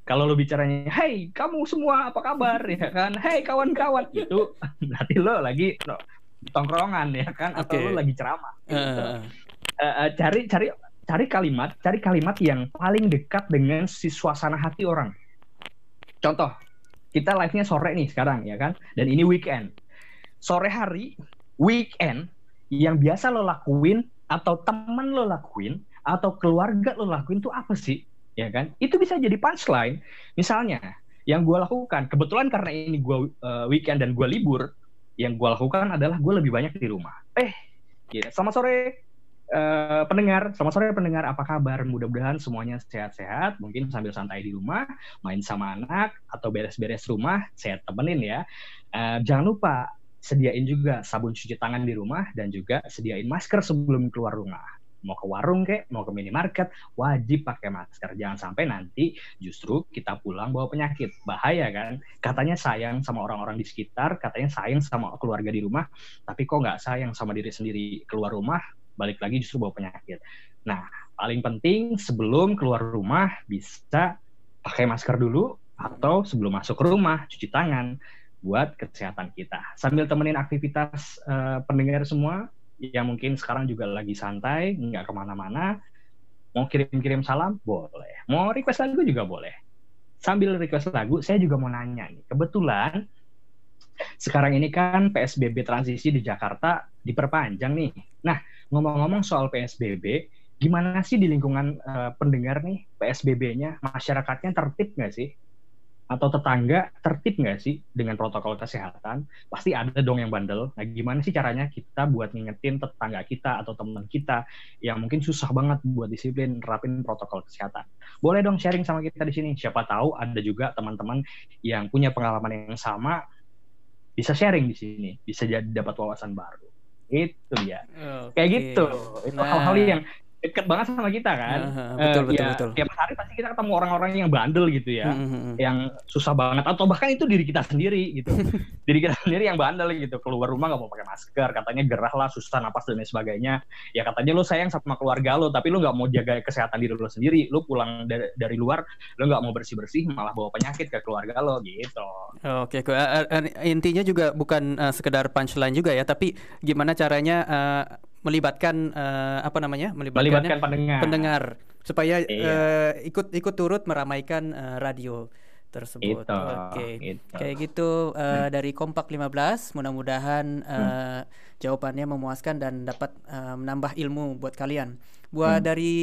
Kalau lo bicaranya, hey kamu semua apa kabar ya kan, hey kawan-kawan itu berarti lo lagi no, tongkrongan ya kan, atau okay. lo lagi ceramah. Gitu. Uh. Uh, uh, cari cari cari kalimat, cari kalimat yang paling dekat dengan si suasana hati orang. Contoh, kita live-nya sore nih sekarang ya kan, dan ini weekend. Sore hari, weekend, yang biasa lo lakuin atau temen lo lakuin atau keluarga lo lakuin itu apa sih? Ya kan? Itu bisa jadi punchline. Misalnya, yang gue lakukan, kebetulan karena ini gue uh, weekend dan gue libur, yang gue lakukan adalah gue lebih banyak di rumah. Eh, ya, selamat sore, Uh, pendengar, selamat sore pendengar, apa kabar? Mudah-mudahan semuanya sehat-sehat, mungkin sambil santai di rumah, main sama anak, atau beres-beres rumah, saya temenin ya. Uh, jangan lupa sediain juga sabun cuci tangan di rumah dan juga sediain masker sebelum keluar rumah. Mau ke warung kek, mau ke minimarket, wajib pakai masker. Jangan sampai nanti justru kita pulang bawa penyakit. Bahaya kan? Katanya sayang sama orang-orang di sekitar, katanya sayang sama keluarga di rumah, tapi kok nggak sayang sama diri sendiri. Keluar rumah, balik lagi justru bawa penyakit. Nah, paling penting sebelum keluar rumah bisa pakai masker dulu atau sebelum masuk rumah cuci tangan buat kesehatan kita. Sambil temenin aktivitas uh, pendengar semua yang mungkin sekarang juga lagi santai, nggak ke mana-mana, mau kirim-kirim salam boleh, mau request lagu juga boleh. Sambil request lagu, saya juga mau nanya nih. Kebetulan sekarang ini kan PSBB transisi di Jakarta diperpanjang nih. Nah, ngomong-ngomong soal PSBB, gimana sih di lingkungan uh, pendengar nih PSBB-nya? Masyarakatnya tertib nggak sih? Atau tetangga tertib nggak sih dengan protokol kesehatan? Pasti ada dong yang bandel. Nah, gimana sih caranya kita buat ngingetin tetangga kita atau teman kita yang mungkin susah banget buat disiplin nerapin protokol kesehatan? Boleh dong sharing sama kita di sini. Siapa tahu ada juga teman-teman yang punya pengalaman yang sama bisa sharing di sini, bisa jadi dapat wawasan baru. Itu ya. Okay. Kayak gitu. Itu nah. hal-hal yang deket banget sama kita kan. Uh, betul, uh, betul, ya, betul. Tiap hari pasti kita ketemu orang-orang yang bandel gitu ya, mm -hmm. yang susah banget atau bahkan itu diri kita sendiri gitu, diri kita sendiri yang bandel gitu, keluar rumah nggak mau pakai masker, katanya gerah lah, susah napas dan lain sebagainya. Ya katanya lo sayang sama keluarga lo, tapi lo nggak mau jaga kesehatan diri lo sendiri, lo pulang dari, dari luar, lo nggak mau bersih bersih, malah bawa penyakit ke keluarga lo gitu. Oke, okay, uh, uh, intinya juga bukan uh, sekedar punchline juga ya, tapi gimana caranya uh, melibatkan uh, apa namanya melibatkan pendengar pendengar supaya iya. uh, ikut ikut turut meramaikan uh, radio tersebut. Oke. Okay. Itu. Kayak gitu uh, hmm. dari Kompak 15 mudah-mudahan uh, hmm. jawabannya memuaskan dan dapat uh, menambah ilmu buat kalian. Buat hmm. dari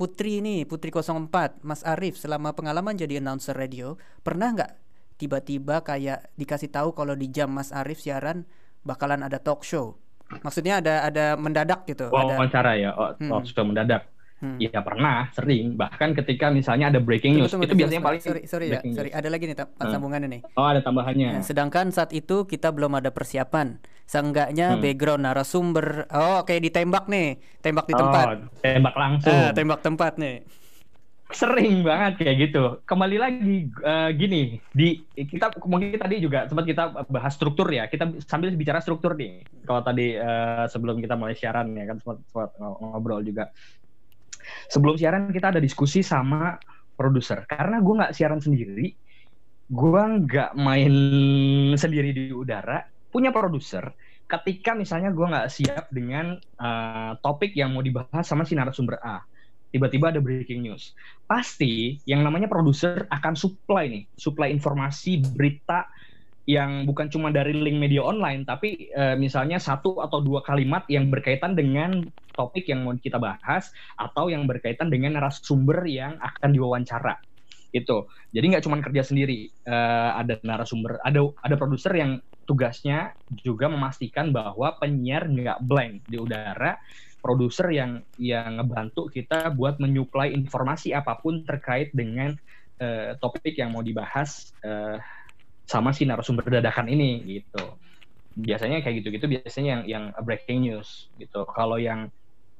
Putri ini, Putri 04, Mas Arif selama pengalaman jadi announcer radio, pernah nggak tiba-tiba kayak dikasih tahu kalau di jam Mas Arief siaran bakalan ada talk show. Maksudnya ada ada mendadak gitu. Oh, ada wawancara ya, oh, hmm. talk show mendadak. Hmm. Ya pernah, sering. Bahkan ketika misalnya ada breaking news, tunggu, tunggu, itu biasanya paling sorry, sorry ya, sorry. Ada lagi nih hmm. sambungannya nih. Oh, ada tambahannya. Nah, sedangkan saat itu kita belum ada persiapan. Seenggaknya hmm. background narasumber, oh kayak ditembak nih, tembak di tempat. Oh, tembak langsung. Eh, tembak tempat nih sering banget kayak gitu. Kembali lagi uh, gini, di kita mungkin tadi juga sempat kita bahas struktur ya. Kita sambil bicara struktur nih. Kalau tadi uh, sebelum kita mulai siaran ya kan sempat, sempat ngobrol juga. Sebelum siaran kita ada diskusi sama produser. Karena gue nggak siaran sendiri, gue nggak main sendiri di udara. Punya produser. Ketika misalnya gue nggak siap dengan uh, topik yang mau dibahas sama si narasumber A tiba-tiba ada breaking news. Pasti yang namanya produser akan supply nih, supply informasi, berita yang bukan cuma dari link media online, tapi e, misalnya satu atau dua kalimat yang berkaitan dengan topik yang mau kita bahas atau yang berkaitan dengan narasumber yang akan diwawancara. Itu. Jadi nggak cuma kerja sendiri, e, ada narasumber, ada ada produser yang tugasnya juga memastikan bahwa penyiar nggak blank di udara produser yang yang ngebantu kita buat menyuplai informasi apa pun terkait dengan uh, topik yang mau dibahas uh, sama si narasumber dadakan ini gitu. Biasanya kayak gitu-gitu biasanya yang yang breaking news gitu. Kalau yang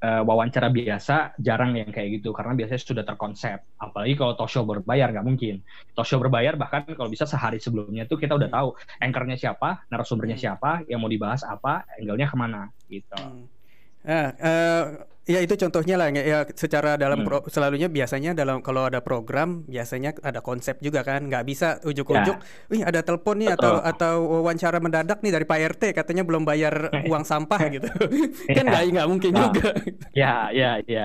uh, wawancara biasa jarang yang kayak gitu karena biasanya sudah terkonsep. Apalagi kalau talk show berbayar nggak mungkin. Talk show berbayar bahkan kalau bisa sehari sebelumnya tuh kita udah hmm. tahu anchornya siapa, narasumbernya hmm. siapa, yang mau dibahas apa, angle-nya ke mana gitu. Hmm. Nah, uh, ya itu contohnya lah ya secara dalam hmm. pro, selalunya biasanya dalam kalau ada program biasanya ada konsep juga kan nggak bisa ujuk-ujuk ya. wih ada telepon nih Betul. atau atau wawancara mendadak nih dari Pak RT katanya belum bayar uang sampah gitu kan nggak ya. nggak mungkin nah. juga ya ya ya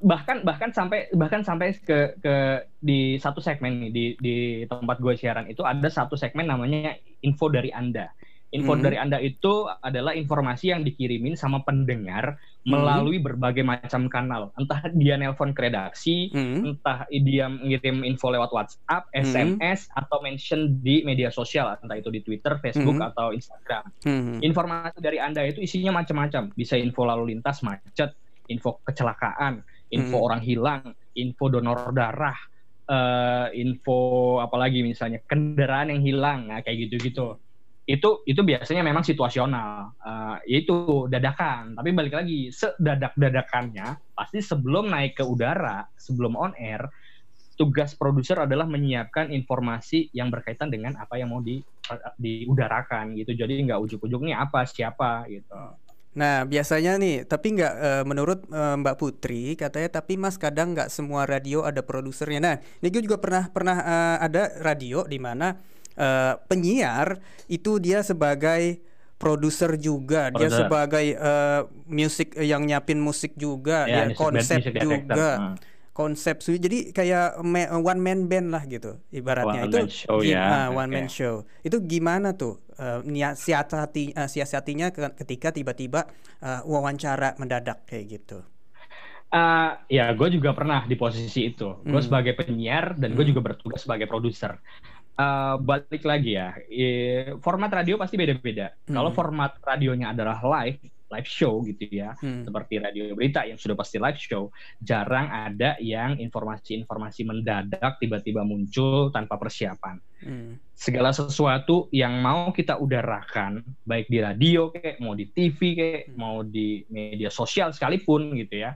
bahkan bahkan sampai bahkan sampai ke ke di satu segmen nih di di tempat gue siaran itu ada satu segmen namanya info dari anda Info hmm. dari Anda itu adalah informasi yang dikirimin sama pendengar hmm. melalui berbagai macam kanal. Entah dia nelpon ke redaksi, hmm. entah dia ngirim info lewat WhatsApp, SMS, hmm. atau mention di media sosial, entah itu di Twitter, Facebook, hmm. atau Instagram. Hmm. Informasi dari Anda itu isinya macam-macam. Bisa info lalu lintas macet, info kecelakaan, info hmm. orang hilang, info donor darah, uh, info apalagi misalnya kendaraan yang hilang, nah, kayak gitu-gitu itu itu biasanya memang situasional. Uh, itu dadakan. Tapi balik lagi sedadak dadakannya pasti sebelum naik ke udara sebelum on air tugas produser adalah menyiapkan informasi yang berkaitan dengan apa yang mau di diudarakan gitu. Jadi nggak ujuk-ujuknya apa siapa gitu. Nah biasanya nih, tapi nggak e, menurut e, Mbak Putri katanya, tapi Mas kadang nggak semua radio ada produsernya. Nah, ini gue juga pernah pernah e, ada radio di mana uh, penyiar itu dia sebagai produser juga, Producer. dia sebagai uh, musik yang nyiapin musik juga, ya, dia konsep band, juga. Hmm. Konsep jadi kayak one man band lah gitu ibaratnya one itu man show, ya. uh, one okay. man show. Itu gimana tuh uh, siasati uh, siasatinya ketika tiba-tiba uh, wawancara mendadak kayak gitu? Uh, ya, gue juga pernah di posisi itu. Gue hmm. sebagai penyiar dan gue hmm. juga bertugas sebagai produser uh, balik lagi ya, format radio pasti beda-beda. Hmm. Kalau format radionya adalah live, live show gitu ya, hmm. seperti radio berita yang sudah pasti live show, jarang ada yang informasi-informasi mendadak tiba-tiba muncul tanpa persiapan. Hmm. Segala sesuatu yang mau kita udarakan, baik di radio kayak, mau di TV kayak, hmm. mau di media sosial sekalipun gitu ya,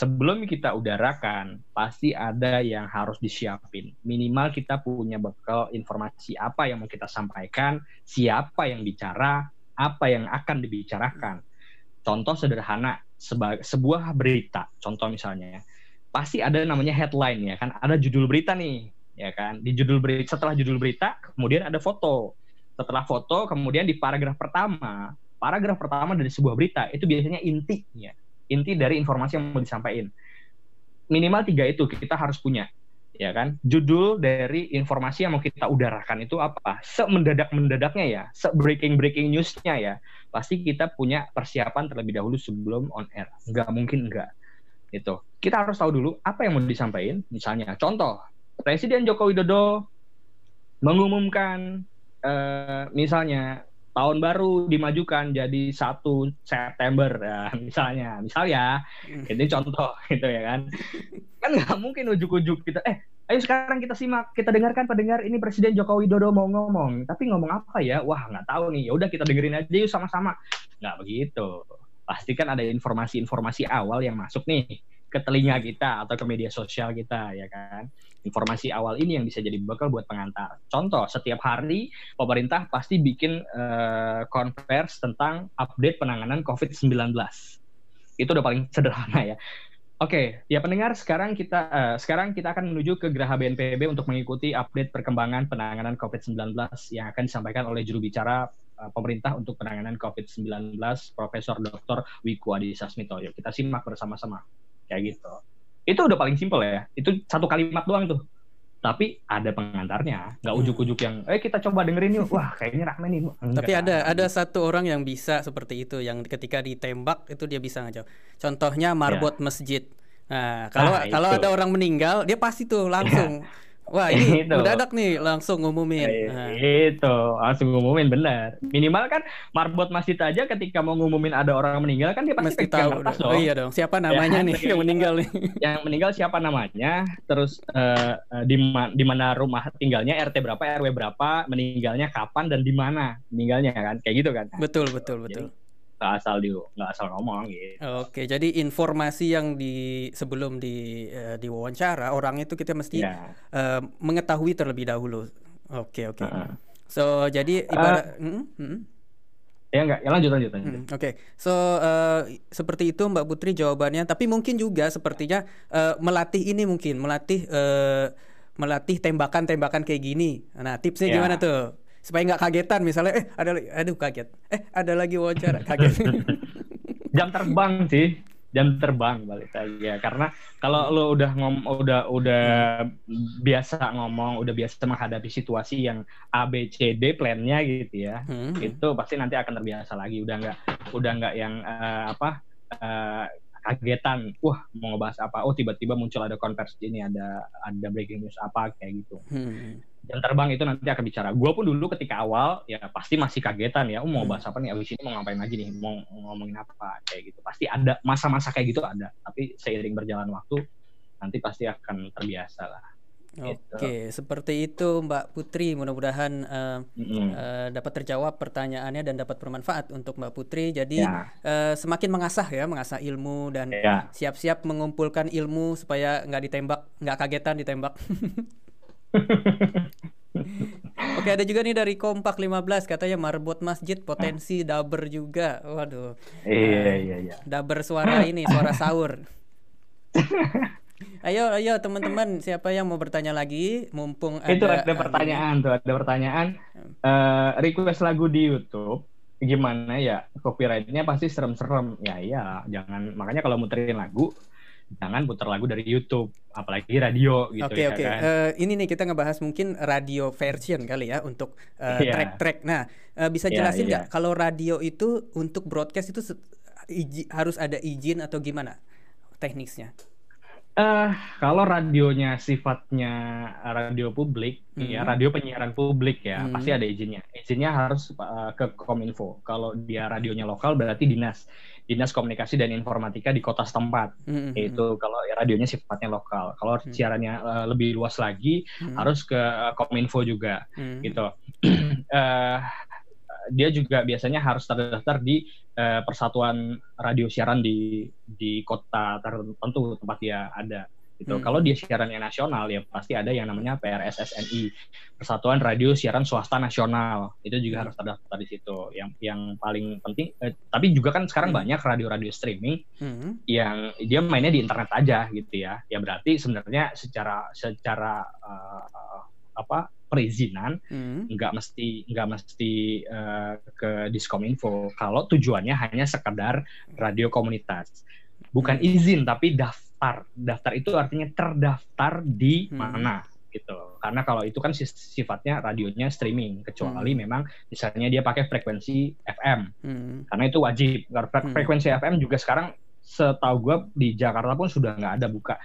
sebelum kita udarakan pasti ada yang harus disiapin. Minimal kita punya bekal informasi apa yang mau kita sampaikan, siapa yang bicara, apa yang akan dibicarakan. Contoh sederhana sebuah berita, contoh misalnya, pasti ada namanya headline ya kan, ada judul berita nih, ya kan. Di judul berita setelah judul berita kemudian ada foto. Setelah foto kemudian di paragraf pertama, paragraf pertama dari sebuah berita itu biasanya intinya inti dari informasi yang mau disampaikan. Minimal tiga itu kita harus punya, ya kan? Judul dari informasi yang mau kita udarakan itu apa? Semendadak mendadaknya ya, se breaking breaking newsnya ya, pasti kita punya persiapan terlebih dahulu sebelum on air. Nggak mungkin enggak. Itu kita harus tahu dulu apa yang mau disampaikan. Misalnya, contoh Presiden Joko Widodo mengumumkan uh, misalnya tahun baru dimajukan jadi satu September ya, misalnya. Misal ya hmm. ini contoh gitu ya kan. Kan nggak mungkin ujuk-ujuk kita. Eh ayo sekarang kita simak kita dengarkan pendengar ini Presiden Joko Widodo mau ngomong. Tapi ngomong apa ya? Wah nggak tahu nih. Ya udah kita dengerin aja yuk sama-sama. Nggak begitu. Pasti kan ada informasi-informasi awal yang masuk nih ke telinga kita atau ke media sosial kita ya kan. Informasi awal ini yang bisa jadi bekal buat pengantar. Contoh, setiap hari pemerintah pasti bikin uh, konvers tentang update penanganan COVID-19. Itu udah paling sederhana ya. Oke, okay, ya pendengar, sekarang kita uh, sekarang kita akan menuju ke Geraha BNPB untuk mengikuti update perkembangan penanganan COVID-19 yang akan disampaikan oleh juru bicara uh, pemerintah untuk penanganan COVID-19, Profesor Dr. Wiku Adhisa Smito. Yuk kita simak bersama-sama kayak gitu itu udah paling simpel ya. Itu satu kalimat doang tuh. Tapi ada pengantarnya. Nggak hmm. ujuk-ujuk yang eh kita coba dengerin yuk. Wah kayaknya rame nih Enggak. tapi ada ada satu orang yang bisa seperti itu yang ketika ditembak itu dia bisa ngajak. Contohnya marbot ya. masjid. Nah kalau nah, kalau ada orang meninggal dia pasti tuh langsung Wah ini itu. mendadak nih langsung ngumumin. Eh, nah. Itu langsung ngumumin benar. Minimal kan marbot masjid aja ketika mau ngumumin ada orang meninggal kan dia pasti tahu. Dong. Oh iya dong. Siapa ya, namanya ya, nih yang meninggal nih? Yang meninggal siapa namanya? Terus uh, di di mana rumah tinggalnya RT berapa RW berapa meninggalnya kapan dan di mana meninggalnya kan kayak gitu kan? Betul betul betul. Jadi, nggak asal di nggak asal ngomong gitu. Oke, jadi informasi yang di sebelum di uh, diwawancara orang itu kita mesti yeah. Ya. uh, mengetahui terlebih dahulu. Oke oke. Uh -huh. So jadi ibarat. Uh, hmm, hmm. Ya enggak, ya lanjut lanjut lanjut. Hmm, Oke, okay. so uh, seperti itu Mbak Putri jawabannya. Tapi mungkin juga sepertinya uh, melatih ini mungkin melatih uh, melatih tembakan-tembakan kayak gini. Nah tipsnya yeah. gimana tuh? Supaya nggak kagetan misalnya eh ada aduh kaget. Eh ada lagi wawancara. Kaget. Jam terbang sih. Jam terbang balik lagi ya. Karena kalau lo udah ngom udah udah hmm. biasa ngomong udah biasa menghadapi situasi yang A B C D plannya gitu ya hmm. itu pasti nanti akan terbiasa lagi. Udah nggak udah nggak yang uh, apa uh, kagetan wah mau ngebahas apa? Oh tiba-tiba muncul ada konversi ini ada ada breaking news apa? Kayak gitu. Hmm. Jam terbang itu nanti akan bicara gue pun dulu ketika awal ya pasti masih kagetan ya oh, mau hmm. bahas apa nih abis ini mau ngapain lagi nih mau ngomongin apa kayak gitu pasti ada masa-masa kayak gitu ada tapi seiring berjalan waktu nanti pasti akan terbiasa lah Gitu. Oke, seperti itu Mbak Putri. Mudah-mudahan uh, mm-hmm. uh, dapat terjawab pertanyaannya dan dapat bermanfaat untuk Mbak Putri. Jadi ya. uh, semakin mengasah ya, mengasah ilmu dan ya. siap-siap mengumpulkan ilmu supaya nggak ditembak, nggak kagetan ditembak. Oke, ada juga nih dari Kompak 15 katanya marbot masjid potensi daber juga. Waduh. Iya, iya, iya. Daber suara ini, suara sahur. Ayo, ayo teman-teman, siapa yang mau bertanya lagi? Mumpung ada itu ada pertanyaan tuh, ada pertanyaan. Uh, request lagu di YouTube gimana ya? Copyrightnya pasti serem-serem. Ya iya, jangan makanya kalau muterin lagu jangan putar lagu dari YouTube, apalagi radio gitu Oke okay, ya oke. Okay. Kan? Uh, ini nih kita ngebahas mungkin radio version kali ya untuk uh, eh, yeah. track-track. Nah, uh, bisa iya, jelasin nggak yeah, yeah. kalau radio itu untuk broadcast itu harus ada izin atau gimana teknisnya? Uh, kalau radionya sifatnya radio publik, mm -hmm. ya radio penyiaran publik ya, mm -hmm. pasti ada izinnya. Izinnya harus uh, ke Kominfo. Kalau dia radionya lokal berarti dinas, dinas komunikasi dan informatika di kota setempat. Mm -hmm. Itu kalau ya, radionya sifatnya lokal. Kalau mm -hmm. siarannya uh, lebih luas lagi, mm -hmm. harus ke uh, Kominfo juga, mm -hmm. gitu. uh, dia juga biasanya harus terdaftar di uh, persatuan radio siaran di di kota tertentu tempat dia ada gitu. Hmm. Kalau dia siarannya nasional ya pasti ada yang namanya PRSSNI, Persatuan Radio Siaran Swasta Nasional. Itu juga hmm. harus terdaftar di situ. Yang yang paling penting eh, tapi juga kan sekarang hmm. banyak radio-radio streaming hmm. yang dia mainnya di internet aja gitu ya. Ya berarti sebenarnya secara secara uh, apa perizinan hmm. nggak mesti nggak mesti uh, ke Diskominfo kalau tujuannya hanya sekedar radio komunitas bukan hmm. izin tapi daftar daftar itu artinya terdaftar di hmm. mana gitu karena kalau itu kan sifatnya radionya streaming kecuali hmm. memang misalnya dia pakai frekuensi FM hmm. karena itu wajib hmm. frekuensi hmm. FM juga sekarang setahu gue di Jakarta pun sudah nggak ada buka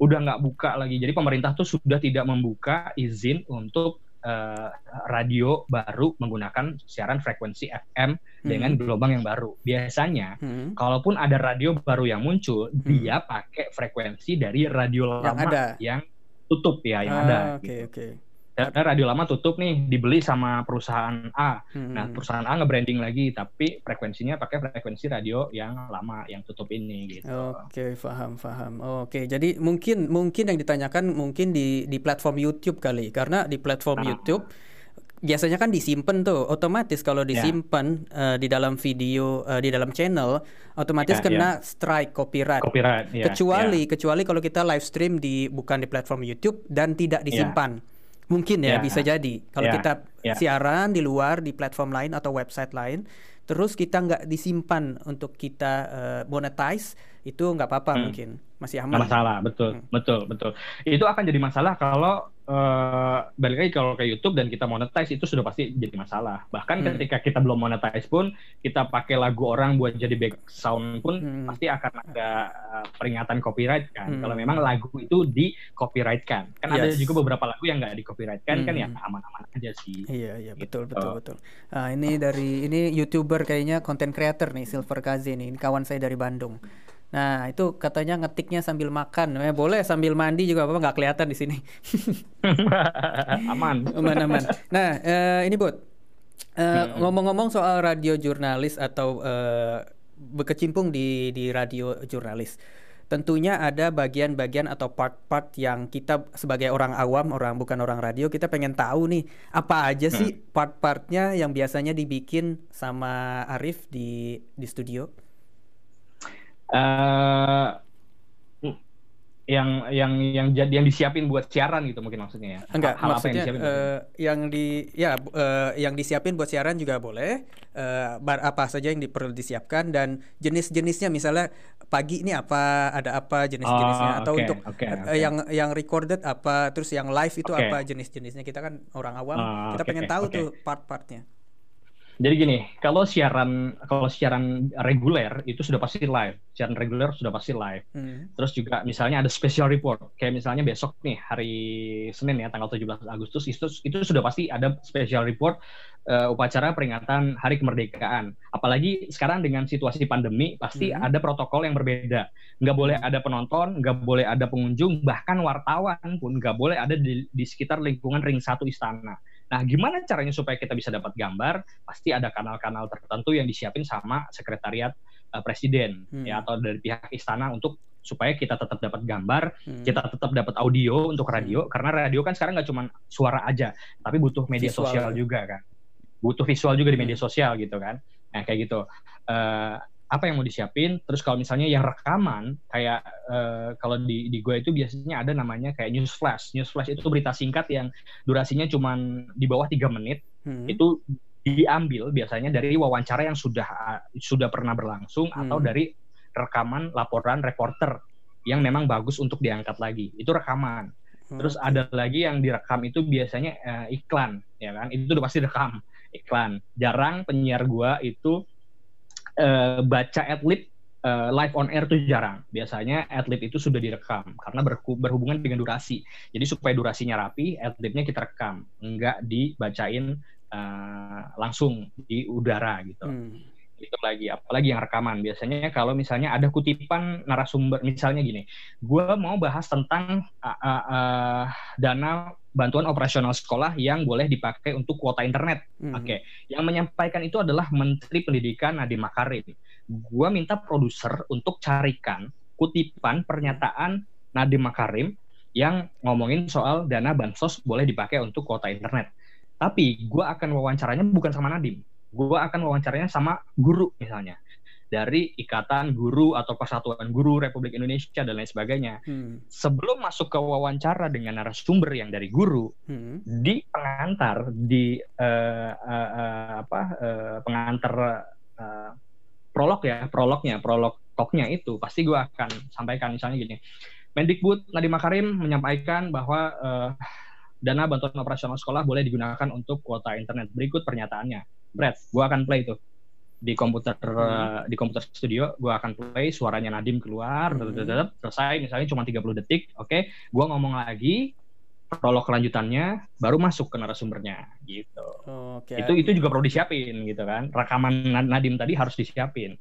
udah nggak buka lagi. Jadi pemerintah tuh sudah tidak membuka izin untuk uh, radio baru menggunakan siaran frekuensi FM hmm. dengan gelombang yang baru. Biasanya, hmm. kalaupun ada radio baru yang muncul, hmm. dia pakai frekuensi dari radio lama yang, ada. yang tutup ya, yang ah, ada. Oke, okay, gitu. oke. Okay karena radio lama tutup nih dibeli sama perusahaan A. Hmm. Nah perusahaan A nge-branding lagi tapi frekuensinya pakai frekuensi radio yang lama yang tutup ini gitu. Oke paham paham. Oke jadi mungkin mungkin yang ditanyakan mungkin di di platform YouTube kali karena di platform nah. YouTube biasanya kan disimpan tuh otomatis kalau ya. disimpan yeah. uh, di dalam video uh, di dalam channel otomatis yeah, kena yeah. strike copyright. Copyright. Yeah, kecuali yeah. kecuali kalau kita live stream di bukan di platform YouTube dan tidak ya. disimpan. Yeah Mungkin ya, ya bisa jadi. Kalau ya, kita ya. siaran di luar di platform lain atau website lain, terus kita nggak disimpan untuk kita uh, monetize, itu nggak apa-apa hmm. mungkin masih aman. Masalah, betul, hmm. betul, betul. Itu akan jadi masalah kalau uh, balik lagi kalau ke YouTube dan kita monetize itu sudah pasti jadi masalah. Bahkan hmm. ketika kita belum monetize pun kita pakai lagu orang buat jadi back sound pun hmm. pasti akan ada uh, peringatan copyright kan. Hmm. Kalau memang lagu itu di copyright kan. Kan yes. ada juga beberapa lagu yang nggak di copyright kan hmm. kan ya hmm. aman-aman aja sih. Iya iya gitu. betul betul betul. Nah, ini dari ini youtuber kayaknya content creator nih Silver Kazi nih. Ini kawan saya dari Bandung. Nah itu katanya ngetiknya sambil makan, eh, boleh sambil mandi juga apa nggak kelihatan di sini. aman. aman aman. Nah eh, ini buat eh, ngomong-ngomong soal radio jurnalis atau eh, berkecimpung di di radio jurnalis. Tentunya ada bagian-bagian atau part-part yang kita sebagai orang awam, orang bukan orang radio, kita pengen tahu nih apa aja sih hmm. part-partnya yang biasanya dibikin sama Arif di di studio uh, yang yang yang jadi yang disiapin buat siaran gitu mungkin maksudnya ya enggak hal maksudnya apa yang, uh, yang di ya uh, yang disiapin buat siaran juga boleh uh, apa saja yang perlu disiapkan dan jenis-jenisnya misalnya pagi ini apa ada apa jenis-jenisnya oh, atau okay, untuk okay, okay. Uh, yang yang recorded apa terus yang live itu okay. apa jenis-jenisnya kita kan orang awam oh, kita okay, pengen tahu okay. tuh part-partnya jadi gini, kalau siaran kalau siaran reguler itu sudah pasti live. Siaran reguler sudah pasti live. Hmm. Terus juga misalnya ada special report. Kayak misalnya besok nih hari Senin ya tanggal 17 Agustus itu itu sudah pasti ada special report uh, upacara peringatan Hari Kemerdekaan. Apalagi sekarang dengan situasi pandemi pasti hmm. ada protokol yang berbeda. Nggak boleh ada penonton, nggak boleh ada pengunjung, bahkan wartawan pun nggak boleh ada di, di sekitar lingkungan ring satu istana. Nah, gimana caranya supaya kita bisa dapat gambar? Pasti ada kanal-kanal tertentu yang disiapin sama sekretariat uh, presiden hmm. ya atau dari pihak istana untuk supaya kita tetap dapat gambar, hmm. kita tetap dapat audio untuk radio hmm. karena radio kan sekarang nggak cuma suara aja, tapi butuh media visual. sosial juga kan. Butuh visual juga di media hmm. sosial gitu kan. Nah, kayak gitu. Uh, apa yang mau disiapin. Terus kalau misalnya yang rekaman kayak uh, kalau di di gue itu biasanya ada namanya kayak news flash. News flash itu berita singkat yang durasinya cuma di bawah tiga menit. Hmm. itu diambil biasanya dari wawancara yang sudah uh, sudah pernah berlangsung hmm. atau dari rekaman laporan reporter yang memang bagus untuk diangkat lagi. Itu rekaman. Terus ada lagi yang direkam itu biasanya uh, iklan ya kan? Itu udah pasti rekam iklan. Jarang penyiar gua itu uh, baca adlib uh, live on air itu jarang. Biasanya adlib itu sudah direkam karena berhubungan dengan durasi. Jadi supaya durasinya rapi, adlibnya kita rekam, enggak dibacain uh, langsung di udara gitu. Hmm. Itu lagi, apalagi yang rekaman. Biasanya kalau misalnya ada kutipan narasumber, misalnya gini, gue mau bahas tentang uh, uh, uh, dana bantuan operasional sekolah yang boleh dipakai untuk kuota internet. Hmm. Oke, okay. yang menyampaikan itu adalah Menteri Pendidikan Nadiem Makarim. Gua minta produser untuk carikan kutipan pernyataan Nadiem Makarim yang ngomongin soal dana bansos boleh dipakai untuk kuota internet. Tapi gua akan wawancaranya bukan sama Nadiem. Gua akan wawancaranya sama guru misalnya dari Ikatan Guru atau Persatuan Guru Republik Indonesia dan lain sebagainya. Hmm. Sebelum masuk ke wawancara dengan narasumber yang dari guru, hmm. di pengantar di uh, uh, uh, apa uh, pengantar uh, prolog ya, prolognya, prolog talknya itu pasti gue akan sampaikan misalnya gini. Mendikbud Nadiem Makarim menyampaikan bahwa uh, dana bantuan operasional sekolah boleh digunakan untuk kuota internet. Berikut pernyataannya. Brad, gue akan play itu di komputer hmm. di komputer studio gue akan play suaranya Nadim keluar hmm. selesai misalnya cuma 30 detik oke okay? gue ngomong lagi prolog kelanjutannya baru masuk ke narasumbernya gitu. Oh, okay. Itu itu juga perlu disiapin gitu kan. Rekaman Nadim tadi harus disiapin.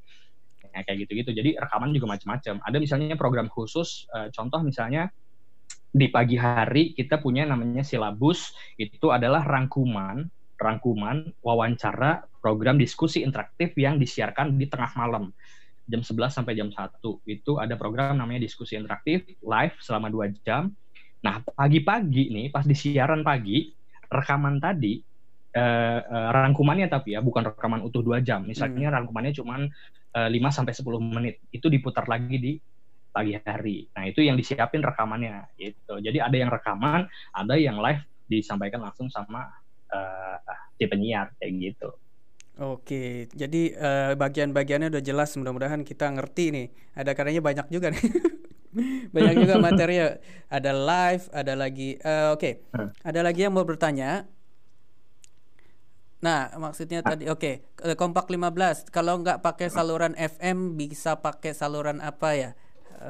Ya, kayak gitu-gitu. Jadi rekaman juga macam-macam. Ada misalnya program khusus, uh, contoh misalnya di pagi hari kita punya namanya silabus itu adalah rangkuman rangkuman wawancara program diskusi interaktif yang disiarkan di tengah malam jam 11 sampai jam 1 itu ada program namanya diskusi interaktif live selama dua jam. Nah pagi-pagi nih pas di siaran pagi rekaman tadi eh, eh, rangkumannya tapi ya bukan rekaman utuh dua jam. Misalnya hmm. rangkumannya cuma eh, 5 sampai 10 menit. Itu diputar lagi di pagi hari. Nah itu yang disiapin rekamannya gitu. Jadi ada yang rekaman ada yang live disampaikan langsung sama uh, si penyiar kayak gitu Oke, jadi uh, bagian-bagiannya udah jelas. Mudah-mudahan kita ngerti nih. Ada karenanya banyak juga nih. banyak juga materi. Ada live, ada lagi. Uh, Oke, okay. ada lagi yang mau bertanya. Nah, maksudnya tadi oke, okay. kompak 15. Kalau nggak pakai saluran FM, bisa pakai saluran apa ya?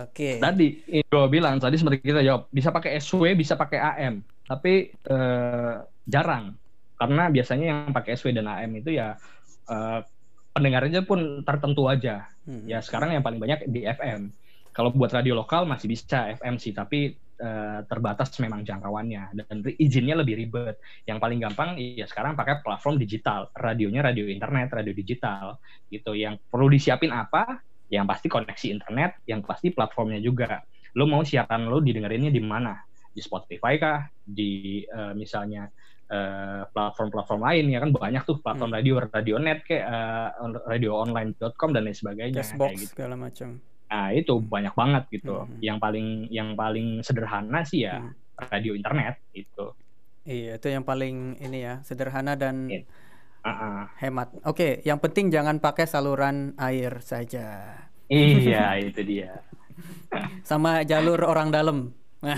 Oke. Okay. Tadi gue bilang tadi seperti kita jawab, bisa pakai SW, bisa pakai AM, tapi uh, jarang karena biasanya yang pakai SW dan AM itu ya uh, pendengarnya pun tertentu aja. Hmm. Ya sekarang yang paling banyak di FM. Kalau buat radio lokal masih bisa FM sih, tapi uh, terbatas memang jangkauannya dan izinnya lebih ribet. Yang paling gampang ya sekarang pakai platform digital, radionya radio internet, radio digital gitu. Yang perlu disiapin apa? Yang pasti koneksi internet, yang pasti platformnya juga. Lo mau siaran lo didengerinnya di mana? Di Spotify kah? Di uh, misalnya platform-platform uh, lain ya kan banyak tuh platform hmm. radio radio net kayak uh, radioonline.com dan lain sebagainya Cashbox kayak gitu. segala macam nah itu hmm. banyak banget gitu hmm. yang paling yang paling sederhana sih ya hmm. radio internet itu iya itu yang paling ini ya sederhana dan yeah. uh -uh. hemat oke yang penting jangan pakai saluran air saja iya itu dia sama jalur orang dalam nah,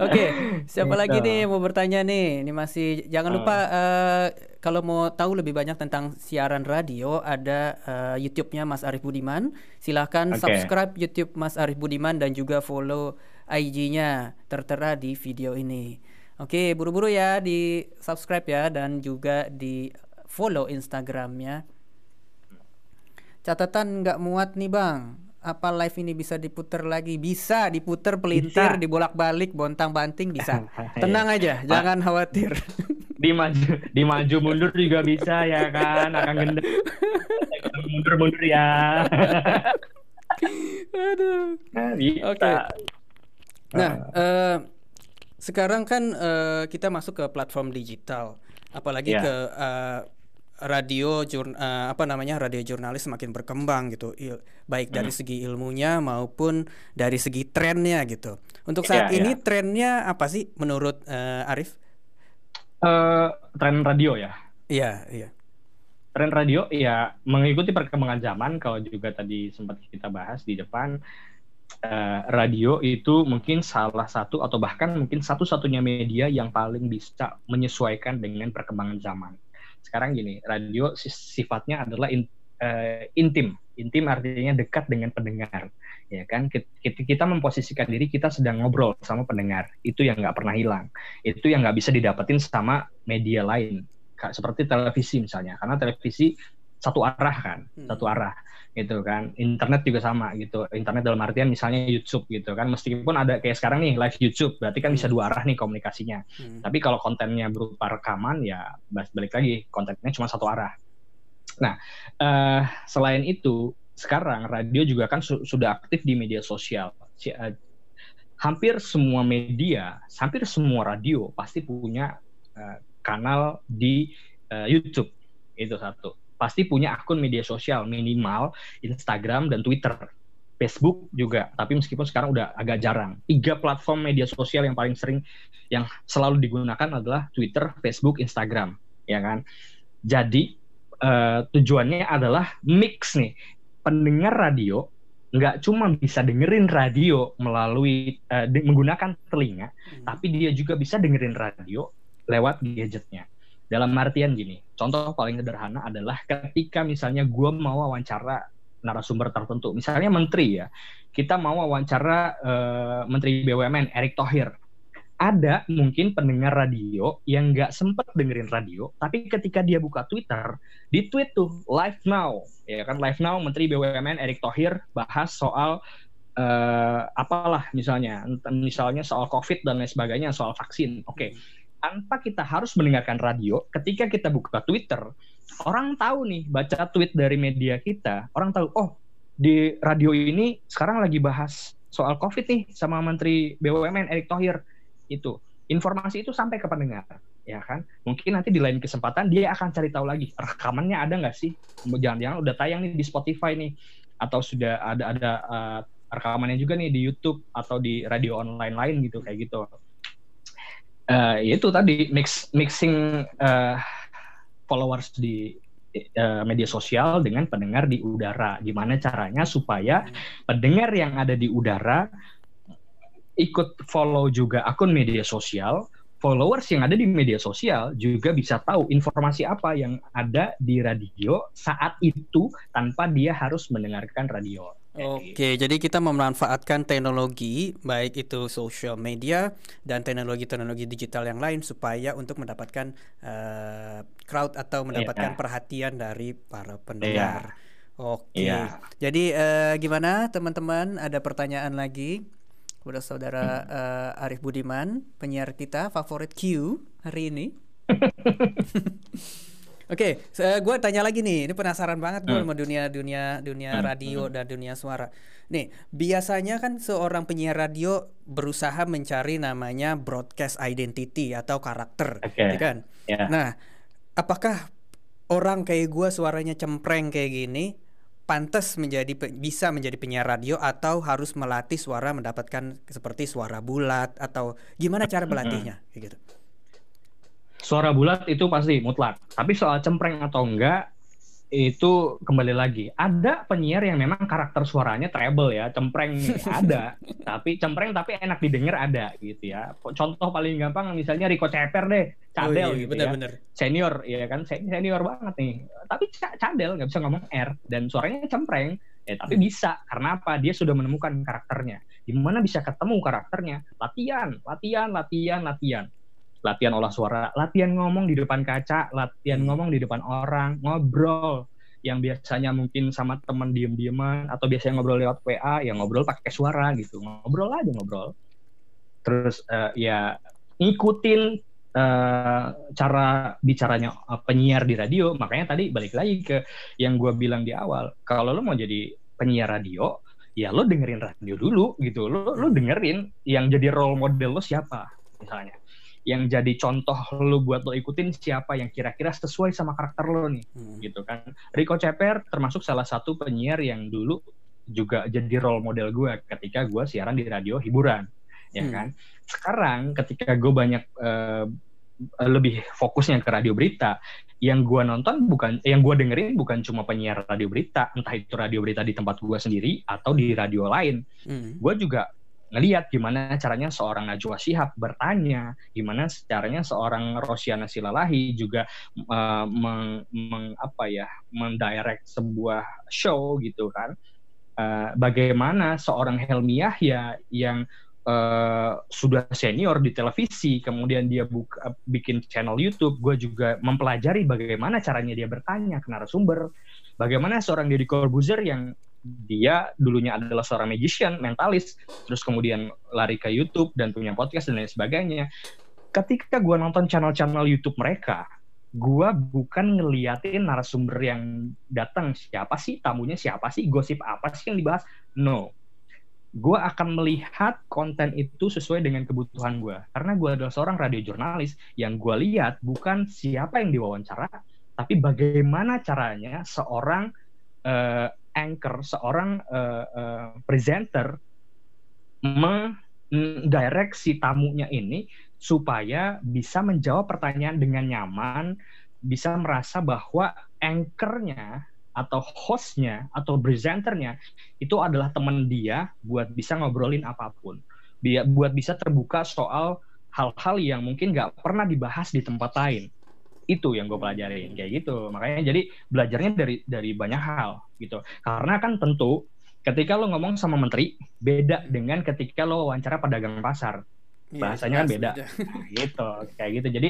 Oke, okay, siapa lagi nih mau bertanya nih? Ini masih jangan lupa uh, kalau mau tahu lebih banyak tentang siaran radio ada uh, YouTube-nya Mas Arif Budiman. Silahkan okay. subscribe YouTube Mas Arif Budiman dan juga follow IG-nya tertera di video ini. Oke, okay, buru-buru ya di subscribe ya dan juga di follow Instagramnya. Catatan nggak muat nih bang apa live ini bisa diputer lagi? Bisa diputer pelintir, dibolak-balik, bontang-banting bisa. Tenang aja, jangan khawatir. Dimaju, dimaju mundur juga bisa ya kan, akan gendeng. mundur mundur ya. Aduh. Nah, Oke. Okay. Nah, uh, sekarang kan uh, kita masuk ke platform digital, apalagi yeah. ke uh, radio jurn uh, apa namanya radio jurnalis semakin berkembang gitu il baik dari hmm. segi ilmunya maupun dari segi trennya gitu untuk saat yeah, ini yeah. trennya apa sih menurut uh, Arif? Uh, tren radio ya. Iya iya. Tren radio ya mengikuti perkembangan zaman kalau juga tadi sempat kita bahas di depan uh, radio itu mungkin salah satu atau bahkan mungkin satu-satunya media yang paling bisa menyesuaikan dengan perkembangan zaman sekarang gini radio sifatnya adalah in, uh, intim. Intim artinya dekat dengan pendengar ya kan? Kita, kita memposisikan diri kita sedang ngobrol sama pendengar. Itu yang nggak pernah hilang. Itu yang nggak bisa didapetin sama media lain. Seperti televisi misalnya. Karena televisi satu arah kan hmm. satu arah gitu kan. Internet juga sama gitu internet dalam artian misalnya YouTube gitu kan. Meskipun ada kayak sekarang nih live YouTube berarti kan bisa hmm. dua arah nih komunikasinya. Hmm. tapi kalau kontennya berupa rekaman ya balik lagi kontennya cuma satu arah. Nah uh, selain itu sekarang radio juga kan su sudah aktif di media sosial. Uh, hampir semua media hampir semua radio pasti punya uh, kanal di uh, YouTube. Itu satu pasti punya akun media sosial minimal Instagram dan Twitter. Facebook juga, tapi meskipun sekarang udah agak jarang. Tiga platform media sosial yang paling sering yang selalu digunakan adalah Twitter, Facebook, Instagram, ya kan. Jadi uh, tujuannya adalah mix nih pendengar radio nggak cuma bisa dengerin radio melalui uh, menggunakan telinga, hmm. tapi dia juga bisa dengerin radio lewat gadgetnya. Dalam artian gini, contoh paling sederhana adalah ketika misalnya gue mau wawancara narasumber tertentu. Misalnya menteri ya, kita mau wawancara uh, Menteri BUMN Erick Thohir. Ada mungkin pendengar radio yang nggak sempet dengerin radio, tapi ketika dia buka Twitter, di tweet tuh live now, ya kan live now Menteri BUMN Erick Thohir bahas soal uh, apalah misalnya, misalnya soal COVID dan lain sebagainya, soal vaksin. Oke, okay. Tanpa kita harus mendengarkan radio, ketika kita buka Twitter, orang tahu nih baca tweet dari media kita, orang tahu oh di radio ini sekarang lagi bahas soal COVID nih sama Menteri BUMN Erick Thohir. Itu informasi itu sampai ke pendengar ya kan? Mungkin nanti di lain kesempatan dia akan cari tahu lagi rekamannya ada nggak sih? Jangan-jangan udah tayang nih di Spotify nih atau sudah ada ada uh, rekamannya juga nih di YouTube atau di radio online lain gitu kayak gitu uh, itu tadi mix mixing uh, followers di uh, media sosial dengan pendengar di udara. Gimana caranya supaya pendengar yang ada di udara ikut follow juga akun media sosial, followers yang ada di media sosial juga bisa tahu informasi apa yang ada di radio saat itu tanpa dia harus mendengarkan radio. Oke, jadi kita memanfaatkan teknologi baik itu social media dan teknologi-teknologi digital yang lain supaya untuk mendapatkan uh, crowd atau mendapatkan yeah. perhatian dari para pendengar. Yeah. Oke. Yeah. Jadi uh, gimana teman-teman? Ada pertanyaan lagi kepada saudara uh, Arif Budiman, penyiar kita favorit Q hari ini. Oke, okay, gue tanya lagi nih. Ini penasaran banget gue hmm. sama dunia dunia dunia hmm. radio hmm. dan dunia suara. Nih, biasanya kan seorang penyiar radio berusaha mencari namanya broadcast identity atau karakter, okay. ya kan? Yeah. Nah, apakah orang kayak gue suaranya cempreng kayak gini pantas menjadi bisa menjadi penyiar radio atau harus melatih suara mendapatkan seperti suara bulat atau gimana cara melatihnya kayak gitu? Suara bulat itu pasti mutlak. Tapi soal cempreng atau enggak itu kembali lagi. Ada penyiar yang memang karakter suaranya treble ya, cempreng ada. tapi cempreng tapi enak didengar ada gitu ya. Contoh paling gampang misalnya Rico Ceper deh, cadel oh, iya, gitu bener, ya. Bener. Senior ya kan, senior banget nih. Tapi cadel nggak bisa ngomong R dan suaranya cempreng. Ya, tapi bisa karena apa? Dia sudah menemukan karakternya. Gimana bisa ketemu karakternya? Latihan, latihan, latihan, latihan latihan olah suara, latihan ngomong di depan kaca, latihan hmm. ngomong di depan orang, ngobrol. Yang biasanya mungkin sama teman diem-dieman atau biasanya ngobrol lewat WA, yang ngobrol pakai suara gitu, ngobrol aja ngobrol. Terus uh, ya ngikutin uh, cara bicaranya uh, penyiar di radio, makanya tadi balik lagi ke yang gue bilang di awal, kalau lo mau jadi penyiar radio, ya lo dengerin radio dulu gitu, lo lo dengerin yang jadi role model lo siapa misalnya yang jadi contoh lo buat lo ikutin siapa yang kira-kira sesuai sama karakter lo nih hmm. gitu kan Rico Ceper termasuk salah satu penyiar yang dulu juga jadi role model gue ketika gue siaran di radio hiburan ya hmm. kan sekarang ketika gue banyak uh, lebih fokusnya ke radio berita yang gue nonton bukan yang gue dengerin bukan cuma penyiar radio berita entah itu radio berita di tempat gue sendiri atau di radio lain hmm. gue juga ngelihat gimana caranya seorang Najwa Shihab bertanya, gimana caranya seorang Rosiana Silalahi juga uh, meng, meng, apa ya, mendirect sebuah show gitu kan. Uh, bagaimana seorang Helmi Yahya yang uh, sudah senior di televisi, kemudian dia buka, bikin channel YouTube, gue juga mempelajari bagaimana caranya dia bertanya ke narasumber, bagaimana seorang Deddy Corbuzier yang dia dulunya adalah seorang magician, mentalis, terus kemudian lari ke YouTube dan punya podcast dan lain sebagainya. Ketika gue nonton channel-channel YouTube mereka, gue bukan ngeliatin narasumber yang datang siapa sih, tamunya siapa sih, gosip apa sih yang dibahas. No, gue akan melihat konten itu sesuai dengan kebutuhan gue. Karena gue adalah seorang radio jurnalis yang gue lihat bukan siapa yang diwawancara, tapi bagaimana caranya seorang uh, anchor, seorang uh, uh, presenter mendirect si tamunya ini supaya bisa menjawab pertanyaan dengan nyaman, bisa merasa bahwa anchornya atau hostnya atau presenternya itu adalah teman dia buat bisa ngobrolin apa pun, buat bisa terbuka soal hal-hal yang mungkin nggak pernah dibahas di tempat lain itu yang gue pelajarin kayak gitu. Makanya jadi belajarnya dari dari banyak hal gitu. Karena kan tentu ketika lo ngomong sama menteri beda dengan ketika lo wawancara pedagang pasar. Iya, bahasanya kan beda. nah, gitu kayak gitu. Jadi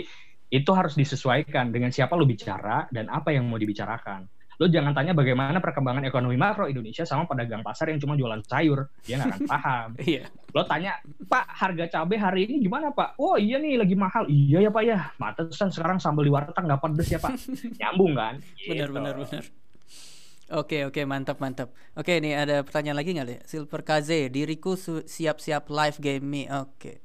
itu harus disesuaikan dengan siapa lo bicara dan apa yang mau dibicarakan lo jangan tanya bagaimana perkembangan ekonomi makro Indonesia sama pedagang pasar yang cuma jualan sayur dia nggak akan paham iya. lo tanya pak harga cabai hari ini gimana pak oh iya nih lagi mahal iya ya pak ya matesan sekarang sambal di warteg nggak pedes ya pak nyambung kan benar gitu. benar benar Oke oke mantap mantap. Oke ini ada pertanyaan lagi nggak Silver KZ diriku siap-siap live game me. Oke.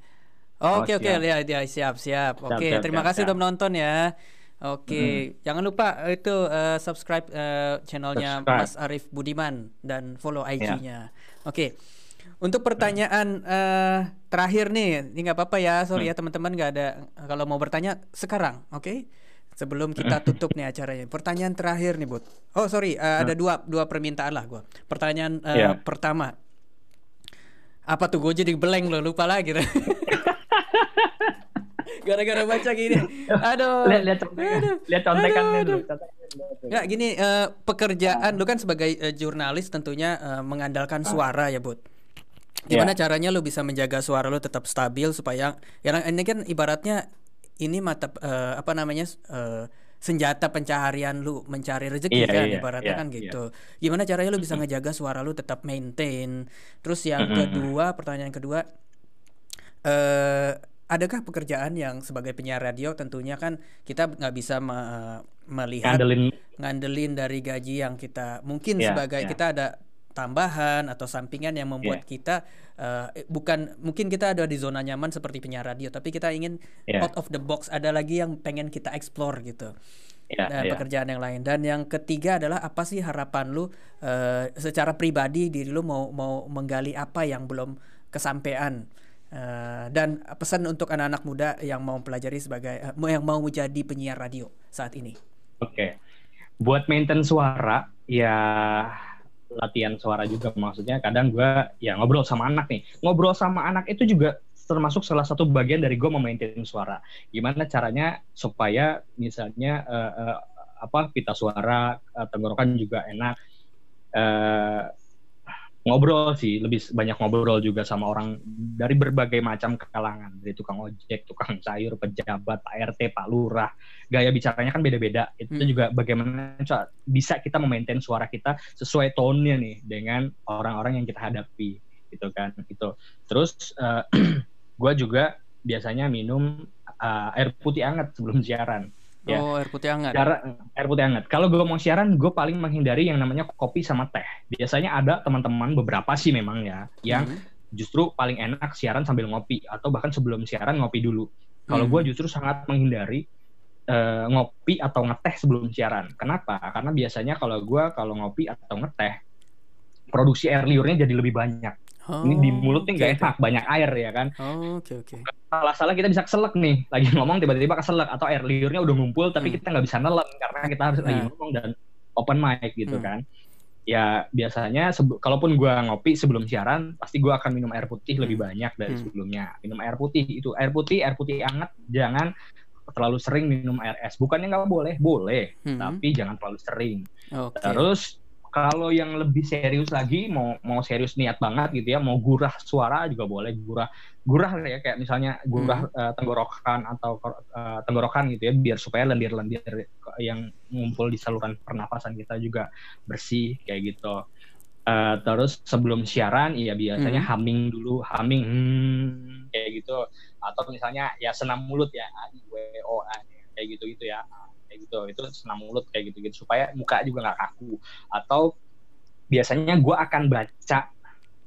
Oke oh, oke lihat ya siap siap. Oke terima siap, kasih siap. udah menonton ya. Oke, mm. jangan lupa eh, itu uh, subscribe uh, channelnya subscribe. Mas Arif Budiman dan follow IG-nya. Yeah. Oke, untuk pertanyaan uh, terakhir nih, ini nggak apa-apa ya, sorry mm. ya teman-teman nggak ada kalau mau bertanya sekarang, oke? Okay? Sebelum kita tutup nih acaranya. Pertanyaan terakhir nih, Bud. Oh sorry, uh, ada dua dua permintaan lah gue. Pertanyaan uh, yeah. pertama, apa tuh gue jadi beleng lo lupa lagi. gara-gara baca gini aduh lihat lihat contekan lihat contekannya dulu nggak gini uh, pekerjaan lu kan sebagai uh, jurnalis tentunya uh, mengandalkan ah. suara ya bud gimana yeah. caranya lu bisa menjaga suara lu tetap stabil supaya ya ini kan ibaratnya ini mata uh, apa namanya uh, senjata pencaharian lu mencari rezeki yeah, kan yeah, ibaratnya yeah, kan iya. gitu. Yeah. Gimana caranya lu bisa ngejaga suara lu tetap maintain? Terus yang kedua, pertanyaan kedua eh adakah pekerjaan yang sebagai penyiar radio tentunya kan kita nggak bisa me melihat ngandelin. ngandelin dari gaji yang kita mungkin yeah, sebagai yeah. kita ada tambahan atau sampingan yang membuat yeah. kita uh, bukan mungkin kita ada di zona nyaman seperti penyiar radio tapi kita ingin yeah. out of the box ada lagi yang pengen kita explore gitu yeah, dan yeah. pekerjaan yang lain dan yang ketiga adalah apa sih harapan lu uh, secara pribadi diri lu mau mau menggali apa yang belum kesampaian Uh, dan pesan untuk anak-anak muda yang mau pelajari sebagai uh, yang mau menjadi penyiar radio saat ini. Oke, okay. buat maintain suara ya latihan suara juga maksudnya kadang gue ya ngobrol sama anak nih ngobrol sama anak itu juga termasuk salah satu bagian dari gue memaintain suara gimana caranya supaya misalnya uh, uh, apa pita suara uh, tenggorokan juga enak uh, ngobrol sih lebih banyak ngobrol juga sama orang dari berbagai macam kalangan. Dari tukang ojek tukang sayur pejabat pak rt pak lurah. Gaya bicaranya kan beda-beda. Itu hmm. juga bagaimana bisa kita memaintain suara kita sesuai tone-nya nih dengan orang-orang yang kita hadapi gitu kan itu terus uh, eh, gue juga biasanya minum uh, air putih hangat sebelum siaran Ya. Oh, air putih hangat. Cara air putih hangat. Kalau gue mau siaran, gue paling menghindari yang namanya kopi sama teh. Biasanya ada teman-teman beberapa sih memang ya, yang hmm. justru paling enak siaran sambil ngopi atau bahkan sebelum siaran ngopi dulu. Kalau hmm. gue justru sangat menghindari uh, ngopi atau ngeteh sebelum siaran. Kenapa? Karena biasanya kalau gue kalau ngopi atau ngeteh, produksi air liurnya jadi lebih banyak. Oh, ini di mulut nih nggak okay, enak, banyak air ya kan. Oh, oke okay, oke. Okay. Salah-salah kita bisa keselak nih, lagi ngomong tiba-tiba keselak atau air liurnya udah ngumpul tapi hmm. kita nggak bisa nelen karena kita harus nah. lagi ngomong dan open mic gitu hmm. kan. Ya biasanya kalaupun gua ngopi sebelum siaran, pasti gua akan minum air putih hmm. lebih banyak dari hmm. sebelumnya. Minum air putih itu air putih, air putih hangat, jangan terlalu sering minum air es. Bukannya nggak boleh, boleh, hmm. tapi jangan terlalu sering. Okay. Terus kalau yang lebih serius lagi, mau mau serius niat banget gitu ya, mau gurah suara juga boleh gurah gurah ya kayak misalnya gurah hmm. uh, tenggorokan atau uh, tenggorokan gitu ya, biar supaya lendir-lendir yang ngumpul di saluran pernapasan kita juga bersih kayak gitu. Uh, terus sebelum siaran, ya biasanya hmm. humming dulu, humming hmm, kayak gitu. Atau misalnya ya senam mulut ya, a i w o a kayak gitu gitu ya kayak gitu. Itu senam mulut kayak gitu gitu supaya muka juga nggak kaku. Atau biasanya gue akan baca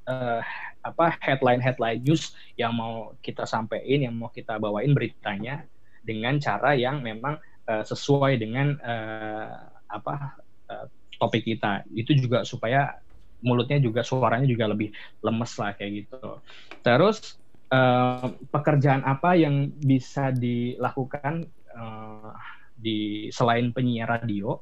uh, apa headline headline news yang mau kita sampaikan yang mau kita bawain beritanya dengan cara yang memang uh, sesuai dengan uh, apa uh, topik kita. Itu juga supaya mulutnya juga suaranya juga lebih lemes lah kayak gitu. Terus uh, pekerjaan apa yang bisa dilakukan uh, di selain penyiar radio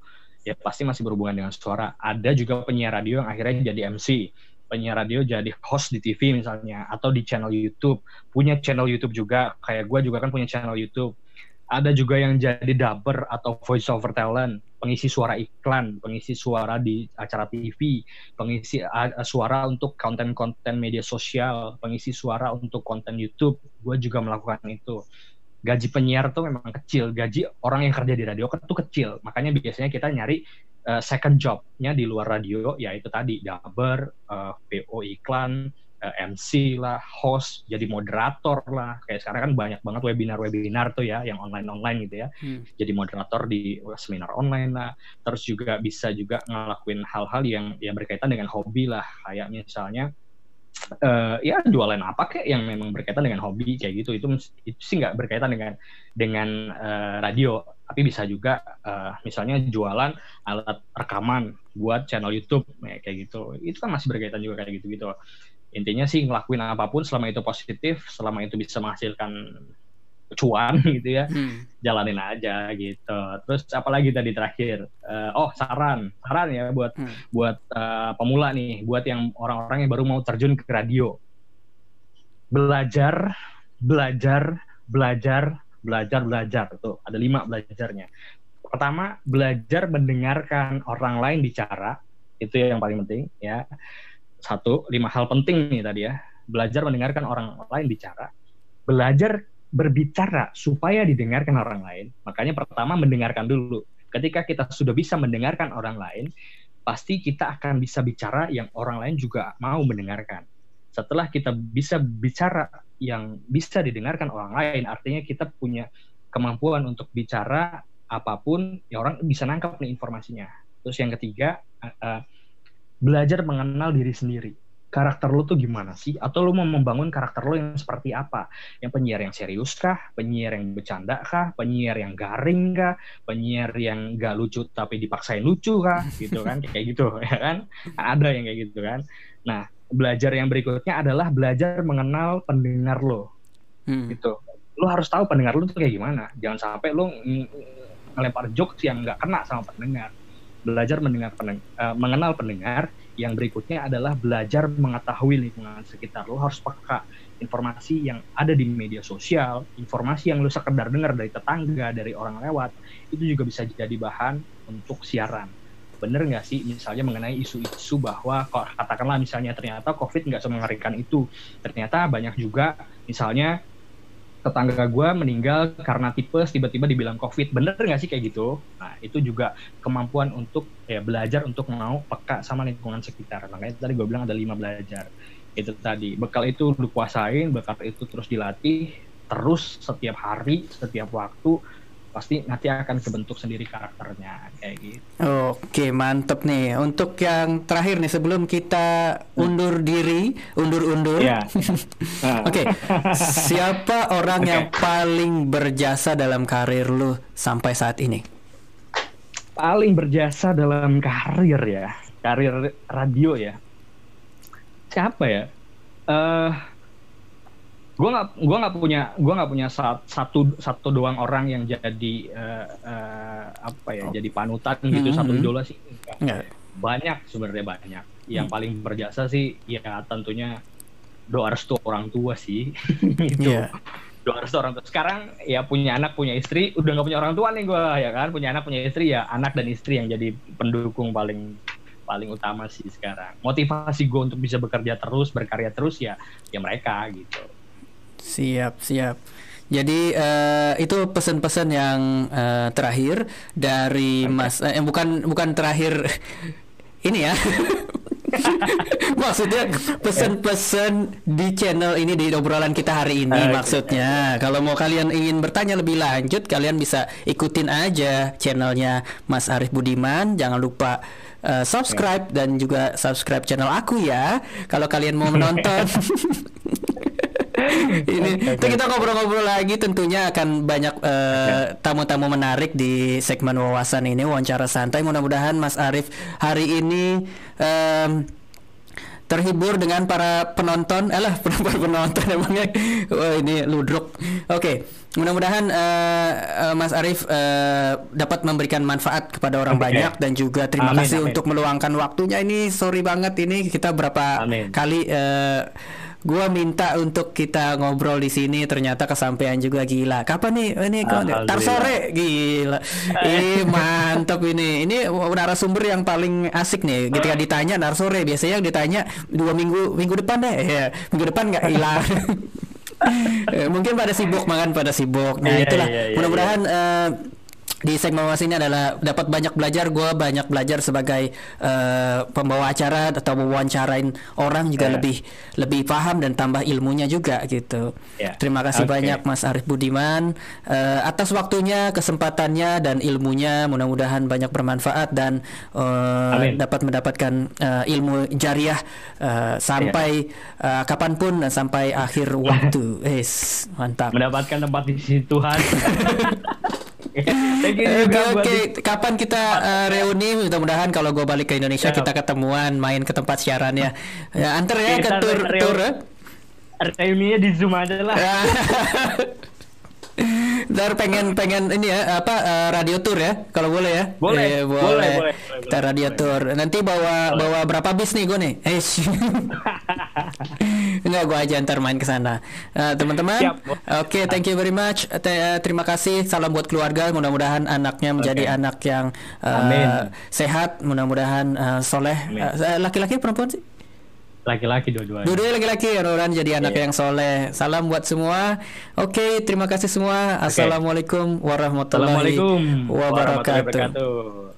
ya pasti masih berhubungan dengan suara. Ada juga penyiar radio yang akhirnya jadi MC, penyiar radio jadi host di TV misalnya atau di channel YouTube. Punya channel YouTube juga kayak gue juga kan punya channel YouTube. ada juga yang jadi dubber atau voice over talent, pengisi suara iklan, pengisi suara di acara TV, pengisi suara untuk konten-konten media sosial, pengisi suara untuk konten YouTube. Gue juga melakukan itu. Gaji penyiar tuh memang kecil, gaji orang yang kerja di radio kan tuh kecil. Makanya biasanya kita nyari uh, second jobnya di luar radio, yaitu tadi dubber, uh, PO iklan, uh, eh, MC lah, host, jadi moderator lah. Kayak sekarang kan banyak banget webinar-webinar tuh ya, yang online-online gitu ya. Hmm. Jadi moderator di seminar online lah. Terus juga bisa juga ngelakuin hal-hal yang yang berkaitan dengan hobi lah, kayak misalnya uh, ya jualan apa kayak yang memang berkaitan dengan hobi kayak gitu. Itu itu sih nggak berkaitan dengan dengan uh, radio, tapi bisa juga uh, misalnya jualan alat rekaman buat channel YouTube kayak gitu. Itu kan masih berkaitan juga kayak gitu-gitu intinya sih ngelakuin apa pun selama itu positif selama itu bisa menghasilkan cuan gitu ya. Hmm. jalanin aja gitu. Terus apalagi tadi terakhir uh, oh saran. Saran ya buat hmm. buat uh, pemula nih buat yang orang-orang yang baru mau terjun ke radio. Belajar belajar belajar belajar belajar. Tuh ada lima belajarnya. Pertama belajar mendengarkan orang lain bicara. Itu yang paling penting ya. Satu lima hal penting nih tadi ya. Belajar mendengarkan orang lain bicara. Belajar berbicara supaya didengarkan orang lain. Makanya pertama mendengarkan dulu. Ketika kita sudah bisa mendengarkan orang lain pasti kita akan bisa bicara yang orang lain juga mau mendengarkan. Setelah kita bisa bicara yang bisa didengarkan orang lain artinya kita punya kemampuan untuk bicara apa pun ya orang bisa nangkap nih informasinya. Terus yang ketiga uh, belajar mengenal diri sendiri. Karakter lo tuh gimana sih? Atau lo mau membangun karakter lo yang seperti apa? Yang penyiar yang serius kah? Penyiar yang bercanda kah? Penyiar yang garing kah? Penyiar yang gak lucu tapi dipaksain lucu kah? Gitu kan? kayak gitu ya kan? Ada yang kayak gitu kan? Nah, belajar yang berikutnya adalah belajar mengenal pendengar lo. Hmm. Gitu. Lo harus tahu pendengar lo tuh kayak gimana. Jangan sampai lo ngelempar jokes yang nggak kena sama pendengar belajar mendengar pendeng uh, mengenal pendengar yang berikutnya adalah belajar mengetahui lingkungan sekitar. Lo harus peka informasi yang ada di media sosial informasi yang lo sekedar dengar dari tetangga dari orang lewat itu juga bisa jadi bahan untuk siaran. Bener nggak sih? Misalnya mengenai isu-isu bahwa katakanlah misalnya ternyata covid nggak semengerikan itu. Ternyata banyak juga misalnya tetangga gue meninggal karena tipes tiba-tiba dibilang covid. Bener nggak sih kayak gitu? Nah itu juga kemampuan untuk ya belajar untuk mau peka sama lingkungan sekitar. Makanya tadi gue bilang ada lima belajar. Itu tadi bekal itu lu kuasain bekal itu terus dilatih terus setiap hari setiap waktu pasti nanti akan kebentuk sendiri karakternya kayak gitu. Oke, mantep nih. Untuk yang terakhir nih sebelum kita undur diri, undur-undur. Yeah. Oke. Siapa orang okay. yang paling berjasa dalam karir lu sampai saat ini? Paling berjasa dalam karir ya, karir radio ya. Siapa ya? Eh uh, gue nggak gue nggak punya gue nggak punya satu satu doang orang yang jadi uh, uh, apa ya oh. jadi panutan gitu mm -hmm. satu idola sih yeah. banyak sebenarnya banyak yang mm. paling berjasa sih ya tentunya doa restu orang tua sih itu yeah. doa restu orang tua sekarang ya punya anak punya istri udah nggak punya orang tua nih gue ya kan punya anak punya istri ya anak dan istri yang jadi pendukung paling paling utama sih sekarang motivasi gue untuk bisa bekerja terus berkarya terus ya ya mereka gitu Siap, siap. Jadi uh, itu pesan-pesan yang uh, terakhir dari okay. Mas eh bukan bukan terakhir ini ya. maksudnya pesan-pesan di channel ini di obrolan kita hari ini okay. maksudnya kalau mau kalian ingin bertanya lebih lanjut kalian bisa ikutin aja channelnya Mas Arif Budiman jangan lupa uh, subscribe dan juga subscribe channel aku ya kalau kalian mau menonton ini itu kita ngobrol-ngobrol lagi tentunya akan banyak uh, tamu-tamu menarik di segmen wawasan ini wawancara santai mudah-mudahan Mas Arief hari ini um, terhibur dengan para penonton eh lah para penonton emangnya oh, ini ludruk oke okay. mudah-mudahan uh, uh, Mas Arief uh, dapat memberikan manfaat kepada orang okay. banyak dan juga terima amin, kasih amin. untuk meluangkan waktunya ini sorry banget ini kita berapa amin. kali uh, gua minta untuk kita ngobrol di sini ternyata kesampaian juga gila. Kapan nih ini kok tar sore gila. Ih mantap ini. Ini narasumber yang paling asik nih. Ketika ditanya tar sore biasanya yang ditanya dua minggu minggu depan deh. Ya, minggu depan nggak hilang. Eh, mungkin pada sibuk makan pada sibuk. Nah, iya, itulah. Iya, iya, Mudah-mudahan uh, di segmen mas ini adalah dapat banyak belajar gue banyak belajar sebagai uh, pembawa acara atau mewawancarain orang juga yeah. lebih lebih paham dan tambah ilmunya juga gitu yeah. terima kasih okay. banyak Mas Arif Budiman uh, atas waktunya kesempatannya dan ilmunya mudah-mudahan banyak bermanfaat dan uh, dapat mendapatkan uh, ilmu jariah uh, sampai yeah. uh, kapan pun dan sampai akhir waktu yes mantap mendapatkan tempat di sisi Tuhan Oke, oke. Okay. Kapan kita uh, reuni? Mudah-mudahan kalau gue balik ke Indonesia kita ketemuan, main ke tempat siarannya. Ya, antar ya ke tour tour. Ya. Reuninya di Zoom aja lah. Ntar pengen pengen ini ya apa uh, radio tour ya kalau boleh ya boleh eh, boleh, boleh boleh kita radio boleh. tour nanti bawa boleh. bawa berapa bis nih gue nih eh enggak gue aja ntar main ke sana uh, teman-teman oke okay, thank you very much T uh, terima kasih salam buat keluarga mudah-mudahan anaknya menjadi okay. anak yang uh, sehat mudah-mudahan uh, soleh laki-laki uh, perempuan sih Laki-laki dua-duanya. Dua-duanya laki-laki ya Roran jadi anak yeah. yang soleh. Salam buat semua. Oke, okay, terima kasih semua. Assalamualaikum warahmatullahi, warahmatullahi wabarakatuh.